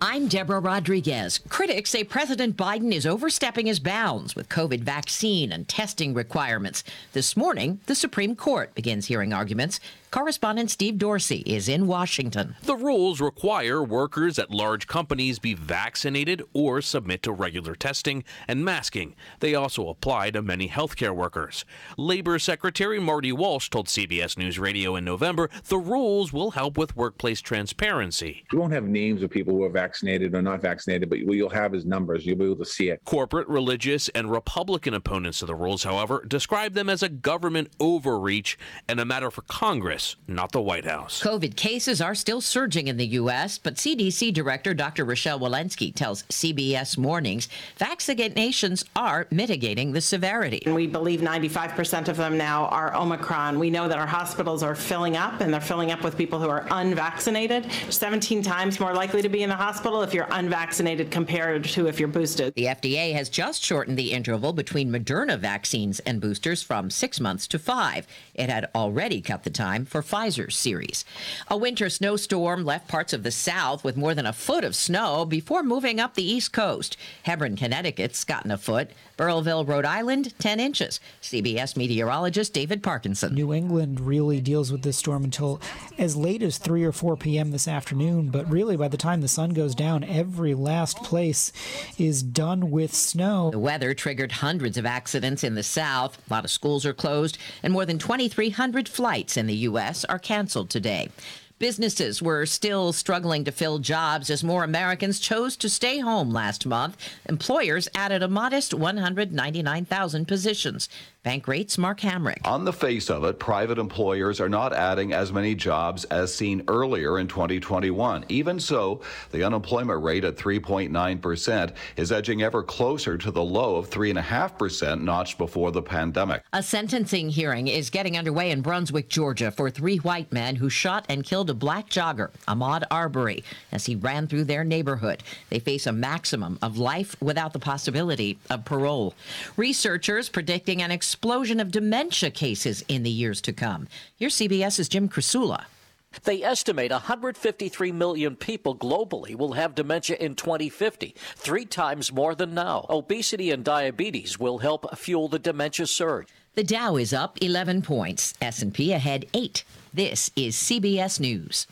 I'm Deborah Rodriguez. Critics say President Biden is overstepping his bounds with COVID vaccine and testing requirements. This morning, the Supreme Court begins hearing arguments. Correspondent Steve Dorsey is in Washington. The rules require workers at large companies be vaccinated or submit to regular testing and masking. They also apply to many healthcare workers. Labor Secretary Marty Walsh told CBS News Radio in November the rules will help with workplace transparency. We won't have names of people who are vaccinated or not vaccinated, but what you'll have is numbers. You'll be able to see it. Corporate, religious, and Republican opponents of the rules, however, describe them as a government overreach and a matter for Congress, not the White House. COVID cases are still surging in the U.S., but CDC Director Dr. Rochelle Walensky tells CBS Mornings vaccinations are mitigating the severity. We believe 95% of them now are Omicron. We know that our hospitals are filling up, and they're filling up with people who are unvaccinated. 17 times more likely to be in the hospital if you're unvaccinated compared to if you're boosted. The FDA has just shortened the interval between Moderna vaccines and boosters from six months to five. It had already cut the time for Pfizer's series. A winter snowstorm left parts of the south with more than a foot of snow before moving up the east coast. Hebron, Connecticut's gotten a foot. Burrillville, Rhode Island, 10 inches. CBS meteorologist David Parkinson. New England really deals with this storm until as late as 3 or 4 p.m. this afternoon, but really by the time the sun goes down, every last place is done with snow. The weather triggered hundreds of accidents in the south. A lot of schools are closed, and more than 2,300 flights in the U.S. are canceled today. Businesses were still struggling to fill jobs as more Americans chose to stay home last month. Employers added a modest 199,000 positions. Bankrate's Mark Hamrick. On the face of it, private employers are not adding as many jobs as seen earlier in 2021. Even so, the unemployment rate at 3.9% is edging ever closer to the low of 3.5% notched before the pandemic. A sentencing hearing is getting underway in Brunswick, Georgia, for three white men who shot and killed a black jogger, Ahmaud Arbery, as he ran through their neighborhood. They face a maximum of life without the possibility of parole. Researchers predicting an explosion of dementia cases in the years to come. Here's CBS's Jim Krasula. They estimate 153 million people globally will have dementia in 2050, three times more than now. Obesity and diabetes will help fuel the dementia surge. The Dow is up 11 points, S&P ahead 8. This is CBS News.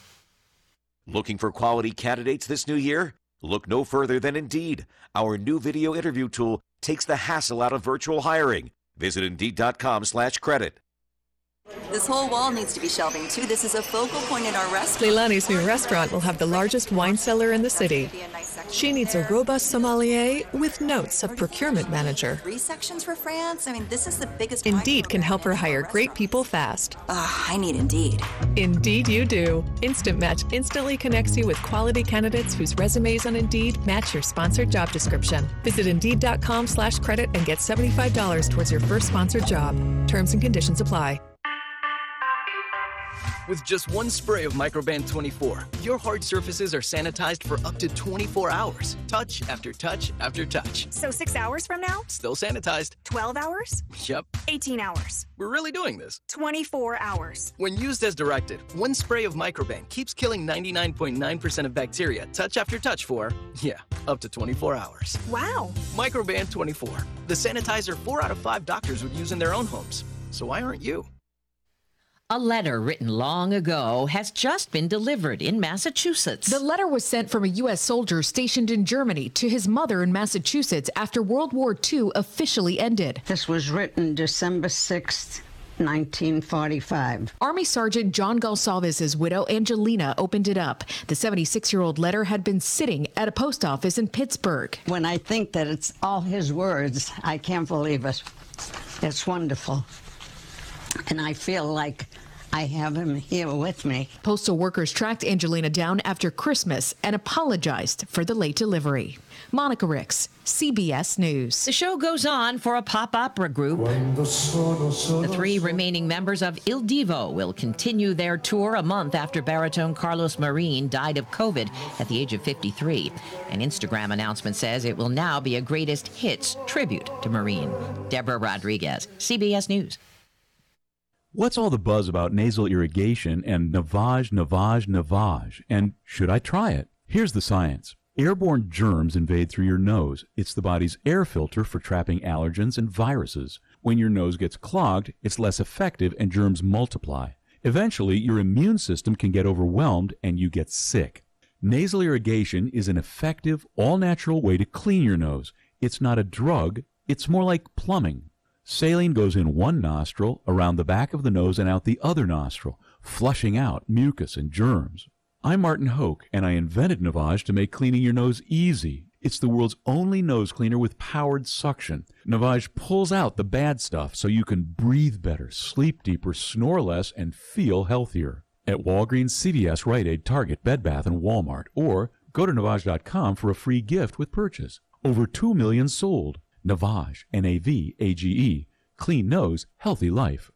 Looking for quality candidates this new year? Look no further than Indeed. Our new video interview tool takes the hassle out of virtual hiring. Visit Indeed.com/credit. This whole wall needs to be shelving too. This is a focal point in our restaurant. Leilani's new restaurant will have the largest wine cellar in the city. She needs a robust sommelier with notes of procurement manager. Three sections for France. I mean, this is the biggest. Indeed can help her hire great people fast. Ugh, I need Indeed. Indeed, you do. Instant Match instantly connects you with quality candidates whose resumes on Indeed match your sponsored job description. Visit Indeed.com/credit and get seventy-five dollars towards your first sponsored job. Terms and conditions apply. With just one spray of Microban 24, your hard surfaces are sanitized for up to 24 hours. Touch after touch after touch. So six hours from now? Still sanitized. 12 hours? Yep. 18 hours. We're really doing this. 24 hours. When used as directed, one spray of Microban keeps killing 99.9% of bacteria touch after touch for, yeah, up to 24 hours. Wow. Microban 24, the sanitizer four out of five doctors would use in their own homes. So why aren't you? A letter written long ago has just been delivered in Massachusetts. The letter was sent from a U.S. soldier stationed in Germany to his mother in Massachusetts after World War II officially ended. This was written December 6th. 1945. Army Sergeant John Gonsalves's widow Angelina opened it up. The 76 year old letter had been sitting at a post office in Pittsburgh. When I think that it's all his words, I can't believe it. It's wonderful. And I feel like I have him here with me. Postal workers tracked Angelina down after Christmas and apologized for the late delivery. Monica Ricks, CBS News. The show goes on for a pop opera group. The three remaining members of Il Divo will continue their tour a month after baritone Carlos Marin died of COVID at the age of 53. An Instagram announcement says it will now be a greatest hits tribute to Marin. Deborah Rodriguez, CBS News. What's all the buzz about nasal irrigation and Navage, Navage, Navage? And should I try it? Here's the science. Airborne germs invade through your nose. It's the body's air filter for trapping allergens and viruses. When your nose gets clogged, it's less effective and germs multiply. Eventually, your immune system can get overwhelmed and you get sick. Nasal irrigation is an effective, all natural way to clean your nose. It's not a drug, it's more like plumbing. Saline goes in one nostril, around the back of the nose, and out the other nostril, flushing out mucus and germs. I'm Martin Hoke, and I invented Navage to make cleaning your nose easy. It's the world's only nose cleaner with powered suction. Navage pulls out the bad stuff so you can breathe better, sleep deeper, snore less, and feel healthier. At Walgreens, CVS, Rite Aid, Target, Bed Bath, and Walmart, or go to Navage.com for a free gift with purchase. Over 2 million sold. Navage, N A V A G E. Clean nose, healthy life.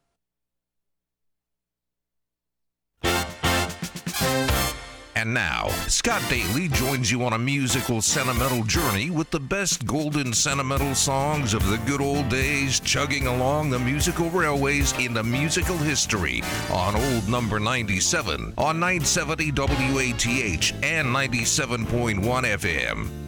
And now, Scott Daly joins you on a musical sentimental journey with the best golden sentimental songs of the good old days, chugging along the musical railways into musical history on Old Number 97 on 970 WATH and 97.1 FM.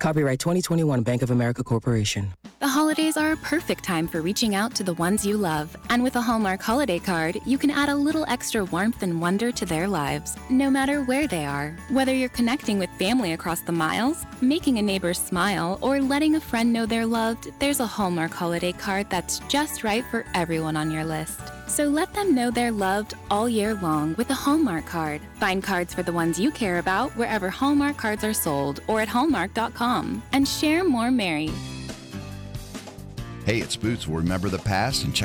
Copyright 2021 Bank of America Corporation. The holidays are a perfect time for reaching out to the ones you love. And with a Hallmark holiday card, you can add a little extra warmth and wonder to their lives, no matter where they are. Whether you're connecting with family across the miles, making a neighbor smile, or letting a friend know they're loved, there's a Hallmark holiday card that's just right for everyone on your list. So let them know they're loved all year long with a Hallmark card. Find cards for the ones you care about wherever Hallmark cards are sold or at hallmark.com and share more merry. Hey, it's Boots. We'll remember the past and check